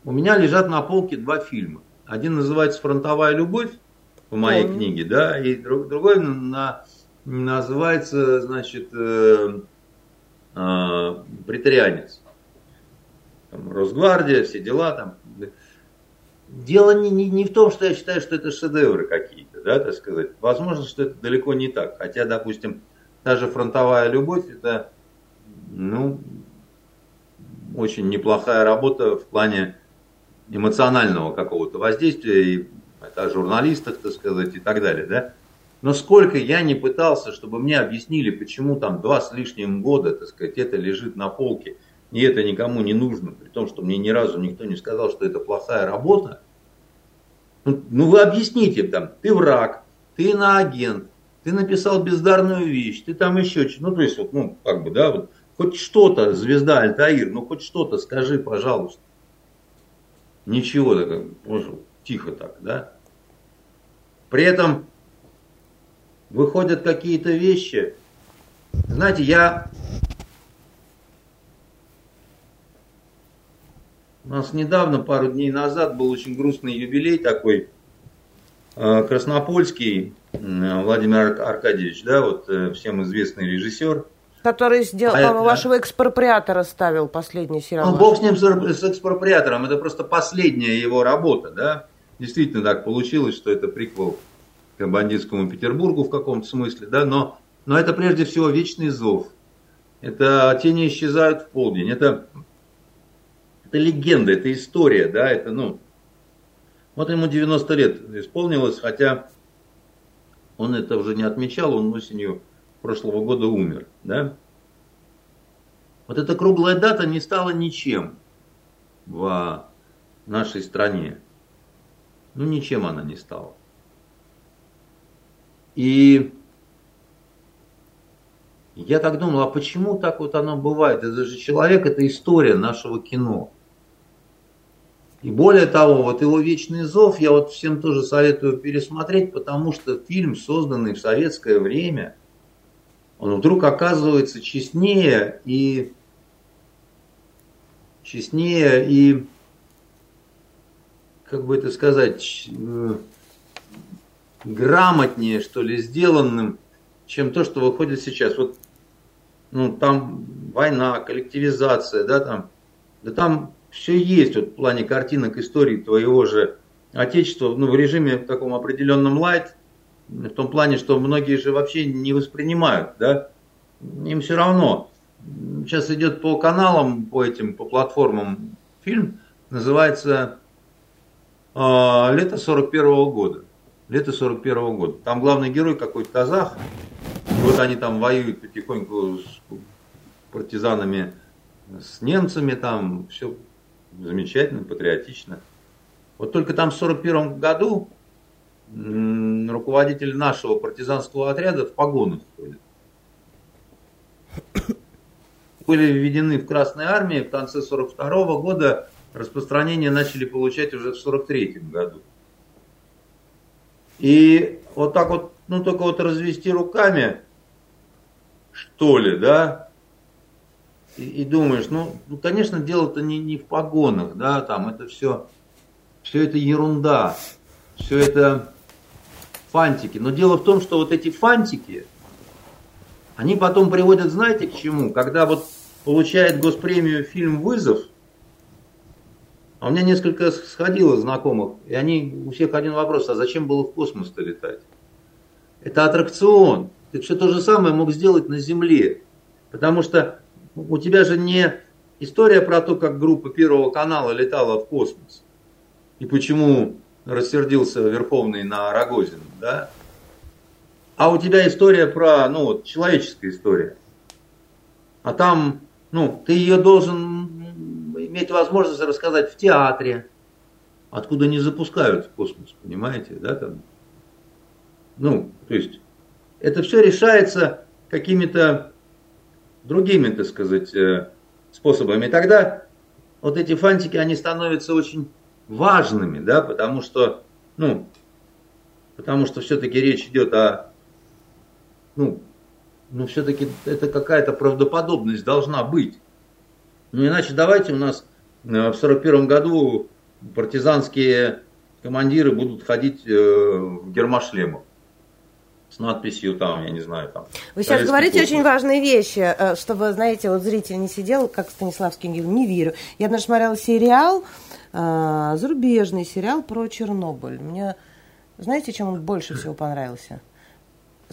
у меня лежат на полке два фильма. Один называется «Фронтовая любовь» по моей mm-hmm. книге, да, и друг, другой на, называется, значит, э, э, «Притарианец» там, Росгвардия, все дела там. Дело не, не, не в том, что я считаю, что это шедевры какие-то, да, так сказать. Возможно, что это далеко не так. Хотя, допустим, та же фронтовая любовь, это, ну, очень неплохая работа в плане эмоционального какого-то воздействия, и о журналистах, так сказать, и так далее, да. Но сколько я не пытался, чтобы мне объяснили, почему там два с лишним года, так сказать, это лежит на полке – и это никому не нужно, при том, что мне ни разу никто не сказал, что это плохая работа, ну, ну вы объясните там, ты враг, ты иноагент, ты написал бездарную вещь, ты там еще что ну то есть вот, ну как бы, да, вот хоть что-то, звезда Альтаир, ну хоть что-то скажи, пожалуйста. Ничего, так, может, тихо так, да. При этом выходят какие-то вещи. Знаете, я У нас недавно, пару дней назад, был очень грустный юбилей такой, э, Краснопольский Владимир Аркадьевич, да, вот э, всем известный режиссер. Который сделал, а вашего экспроприатора ставил последний сериал. Ну, бог с ним, с экспроприатором, это просто последняя его работа, да. Действительно так получилось, что это приквел к бандитскому Петербургу в каком-то смысле, да, но, но это прежде всего вечный зов. Это тени исчезают в полдень. Это это легенда, это история, да, это, ну, вот ему 90 лет исполнилось, хотя он это уже не отмечал, он осенью прошлого года умер, да. Вот эта круглая дата не стала ничем в нашей стране. Ну, ничем она не стала. И я так думал, а почему так вот оно бывает? Это же человек, это история нашего кино. И более того, вот его «Вечный зов» я вот всем тоже советую пересмотреть, потому что фильм, созданный в советское время, он вдруг оказывается честнее и честнее и, как бы это сказать, э, грамотнее, что ли, сделанным, чем то, что выходит сейчас. Вот, ну, там война, коллективизация, да, там, да там все есть вот в плане картинок истории твоего же отечества, ну, в режиме таком определенном лайт, в том плане, что многие же вообще не воспринимают, да, им все равно. Сейчас идет по каналам, по этим, по платформам фильм, называется э, «Лето 41 -го года». Лето 41 -го года. Там главный герой какой-то казах, Вот они там воюют потихоньку с партизанами, с немцами, там все замечательно, патриотично. Вот только там в 1941 году руководитель нашего партизанского отряда в погонах ходит. Были введены в Красной Армии в конце 1942 года, распространение начали получать уже в 1943 году. И вот так вот, ну только вот развести руками, что ли, да, и, и думаешь, ну, ну конечно, дело-то не, не в погонах, да, там это все, все это ерунда, все это фантики. Но дело в том, что вот эти фантики, они потом приводят, знаете, к чему? Когда вот получает госпремию фильм «Вызов», а у меня несколько сходило знакомых, и они, у всех один вопрос, а зачем было в космос-то летать? Это аттракцион. Ты все то же самое мог сделать на Земле. Потому что у тебя же не история про то, как группа Первого канала летала в космос. И почему рассердился Верховный на Рогозина, да? А у тебя история про, ну вот, человеческая история. А там, ну, ты ее должен иметь возможность рассказать в театре, откуда не запускают в космос, понимаете, да, там. Ну, то есть, это все решается какими-то другими, так сказать, э, способами. И тогда вот эти фантики, они становятся очень важными, да, потому что, ну, потому что все-таки речь идет о, ну, ну все-таки это какая-то правдоподобность должна быть. Ну иначе давайте у нас э, в сорок первом году партизанские командиры будут ходить э, в гермошлемах с надписью там, я не знаю, там. Вы сейчас говорите корпус. очень важные вещи, э, чтобы, знаете, вот зритель не сидел, как Станиславский говорил, не верю. Я даже смотрела сериал, э, зарубежный сериал про Чернобыль. Мне, знаете, чем он больше всего понравился?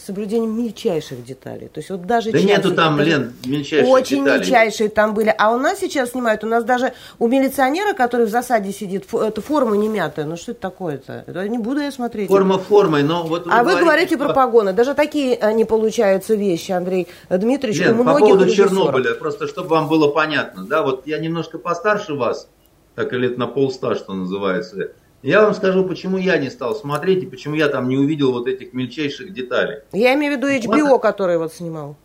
Соблюдением мельчайших деталей. То есть вот даже да часики, нету там, даже Лен, мельчайших Очень деталей. мельчайшие там были. А у нас сейчас снимают, у нас даже у милиционера, который в засаде сидит, эту форму не мятая. Ну что это такое-то? Это не буду я смотреть. Форма формой, но вот вы А говорите, вы говорите про погоны. Даже такие э, не получаются вещи, Андрей Дмитриевич, Лен, у многих по поводу Чернобыля, просто чтобы вам было понятно, да, вот я немножко постарше вас, так лет на полста, что называется. Я вам скажу, почему я не стал смотреть и почему я там не увидел вот этих мельчайших деталей. Я имею в виду HBO, вот. который вот снимал.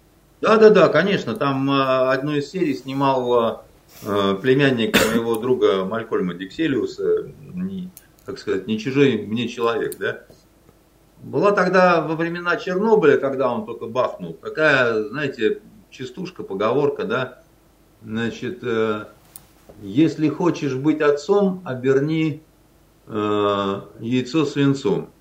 Да, да, да, конечно. Там э, одну из серий снимал э, племянник моего друга Малькольма Дикселиуса, не, как сказать, не чужой мне человек, да. Была тогда во времена Чернобыля, когда он только бахнул, такая, знаете, частушка, поговорка, да, значит, э, если хочешь быть отцом, оберни Э, яйцо свинцом.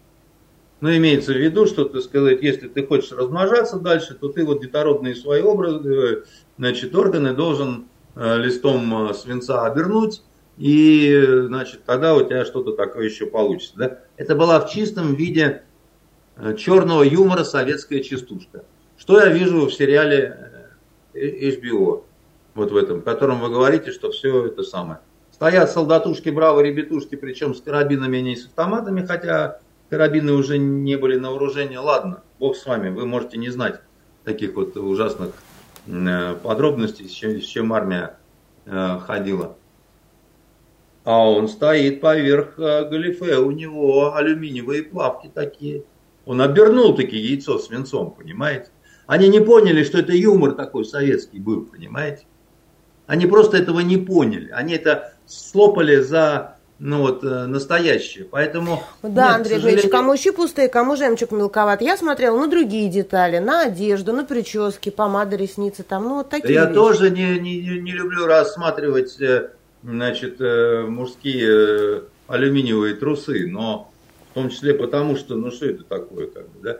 Но имеется в виду, что, так сказать, если ты хочешь размножаться дальше, то ты вот детородные свои образы, значит, органы должен э, листом э, свинца обернуть, и, значит, тогда у тебя что-то такое еще получится. Да? Это была в чистом виде черного юмора советская частушка. Что я вижу в сериале HBO, вот в этом, в котором вы говорите, что все это самое. Стоят солдатушки, бравые ребятушки, причем с карабинами, а не с автоматами, хотя карабины уже не были на вооружении. Ладно, бог с вами, вы можете не знать таких вот ужасных э, подробностей, с чем, с чем армия э, ходила. А он стоит поверх э, галифе, у него алюминиевые плавки такие. Он обернул таки яйцо свинцом, понимаете? Они не поняли, что это юмор такой советский был, понимаете? Они просто этого не поняли. Они это слопали за ну вот, э, настоящее. Поэтому. Да, нет, Андрей сожалению... кому щи пустые, кому жемчуг мелковат. Я смотрела на другие детали, на одежду, на прически, помады, ресницы, там, ну вот такие. Я вещи. тоже не, не, не люблю рассматривать, э, значит, э, мужские алюминиевые трусы, но в том числе потому, что, ну что это такое, как бы, да.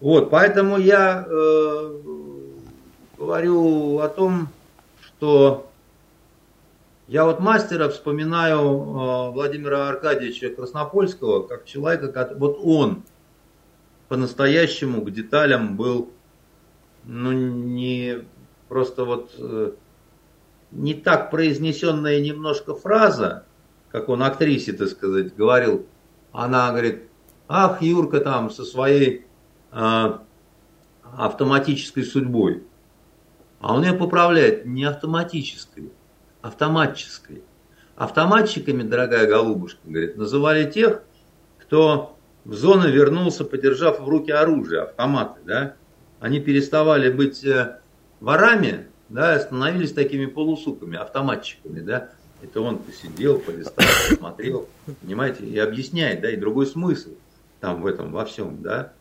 Вот, поэтому я э, говорю о том, что я вот мастера вспоминаю э, Владимира Аркадьевича Краснопольского как человека, как, вот он по-настоящему к деталям был, ну, не просто вот э, не так произнесенная немножко фраза, как он актрисе, так сказать, говорил. Она говорит, ах, Юрка там со своей э, автоматической судьбой. А он ее поправляет не автоматической, автоматической. Автоматчиками, дорогая голубушка, говорит, называли тех, кто в зону вернулся, подержав в руки оружие, автоматы, да. Они переставали быть э, ворами, да, становились такими полусуками, автоматчиками, да. Это он посидел, полистал, посмотрел, понимаете, и объясняет, да, и другой смысл там в этом, во всем, да.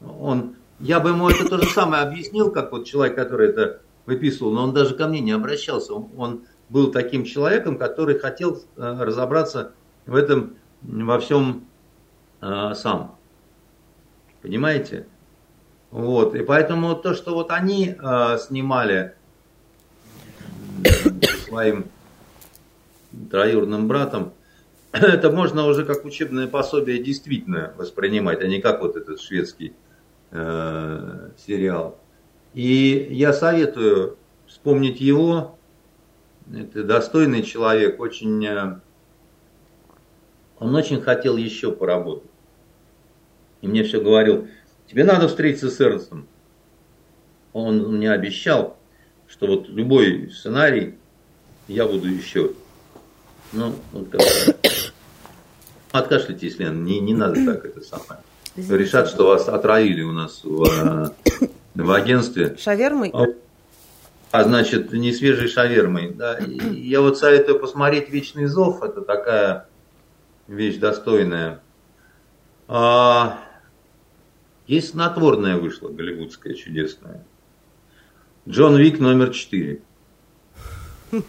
Он, я бы ему это то же самое объяснил, как вот человек, который это выписывал, но он даже ко мне не обращался. Он, он был таким человеком, который хотел э, разобраться в этом во всем э, сам. Понимаете? Вот. И поэтому то, что вот они э, снимали своим троюродным братом, это можно уже как учебное пособие действительно воспринимать, а не как вот этот шведский э, сериал. И я советую вспомнить его. Это достойный человек, очень, э, он очень хотел еще поработать. И мне все говорил, тебе надо встретиться с Эрнстом. Он мне обещал, что вот любой сценарий я буду еще. Ну, вот как Откашляйтесь, Лен, не, не надо так это самое. Решат, что вас отравили у нас в, э, в агентстве. Шавермой? А, значит, не свежей шавермой. Да. Я вот советую посмотреть «Вечный зов». Это такая вещь достойная. А, есть снотворная вышла, голливудская, чудесная. Джон Вик номер 4.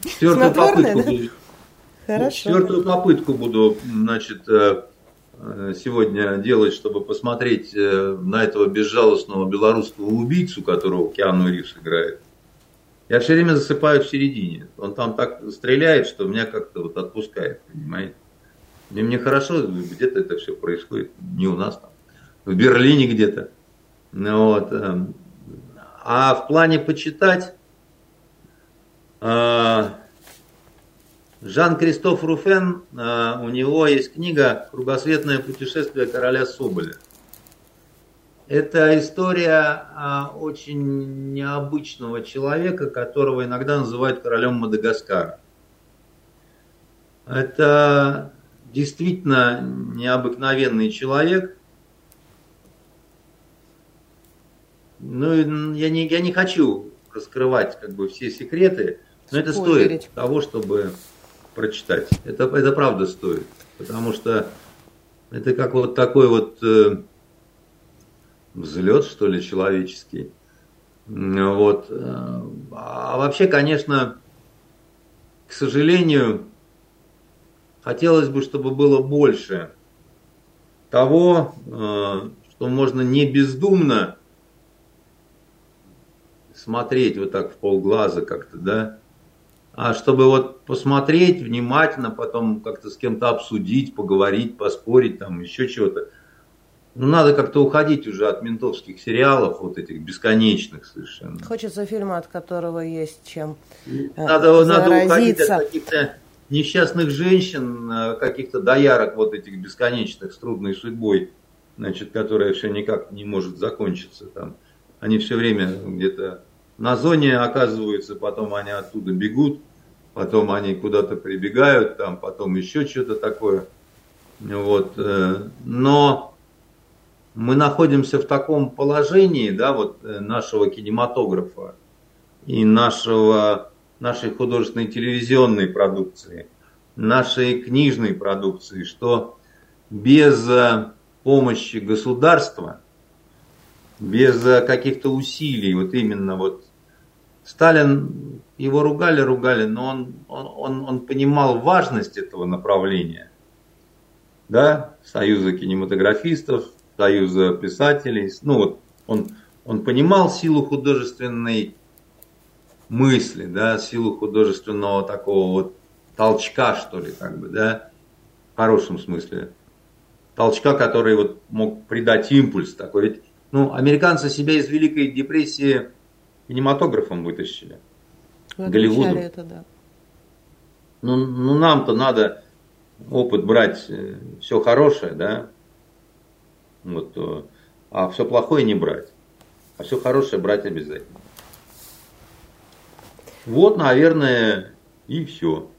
Четвертую попытку, да? буду, Хорошо. четвертую попытку буду, значит, э, Э, сегодня делать, чтобы посмотреть э, на этого безжалостного белорусского убийцу, которого Киану Ривз играет. Я все время засыпаю в середине. Он там так стреляет, что меня как-то вот отпускает, понимаете? И мне хорошо, где-то это все происходит, не у нас там, в Берлине где-то. Ну вот. Эм, а в плане почитать, э, Жан-Кристоф Руфен, а, у него есть книга «Кругосветное путешествие короля Соболя». Это история а, очень необычного человека, которого иногда называют королем Мадагаскара. Это действительно необыкновенный человек. Ну, я не, я не хочу раскрывать как бы все секреты, но это стоит того, чтобы прочитать. Это, это правда стоит. Потому что это как вот такой вот э, взлет, что ли, человеческий. Вот. А вообще, конечно, к сожалению, хотелось бы, чтобы было больше того, э, что можно не бездумно смотреть вот так в полглаза как-то, да, а чтобы вот посмотреть внимательно, потом как-то с кем-то обсудить, поговорить, поспорить, там еще чего-то. Ну, надо как-то уходить уже от ментовских сериалов, вот этих бесконечных совершенно. Хочется фильма, от которого есть чем э, надо, надо уходить от каких-то несчастных женщин, э, каких-то доярок вот этих бесконечных с трудной судьбой, значит, которая все никак не может закончиться там. Они все время где-то на зоне оказываются, потом они оттуда бегут, потом они куда-то прибегают, там потом еще что-то такое. Вот. Э, но мы находимся в таком положении, да, вот э, нашего кинематографа и нашего, нашей художественной телевизионной продукции, нашей книжной продукции, что без э, помощи государства, без каких-то усилий, вот именно вот Сталин, его ругали, ругали, но он, он, он, он понимал важность этого направления. Да, Союза кинематографистов, Союза писателей. Ну вот, он, он понимал силу художественной мысли, да, силу художественного такого вот толчка, что ли, как бы, да, в хорошем смысле. Толчка, который вот мог придать импульс такой. Ведь, ну, американцы себя из Великой депрессии кинематографом вытащили. Вы Голливуду. Это, да. Ну, ну нам-то надо опыт брать, э, все хорошее, да, вот, э, а все плохое не брать. А все хорошее брать обязательно. Вот, наверное, и все.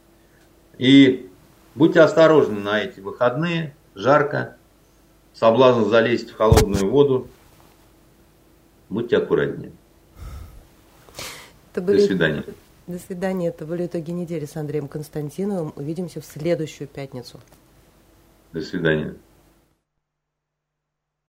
И будьте осторожны на эти выходные. Жарко. Соблазн залезть в холодную воду. Будьте аккуратнее. Это были... До свидания. До свидания. Это были итоги недели с Андреем Константиновым. Увидимся в следующую пятницу. До свидания.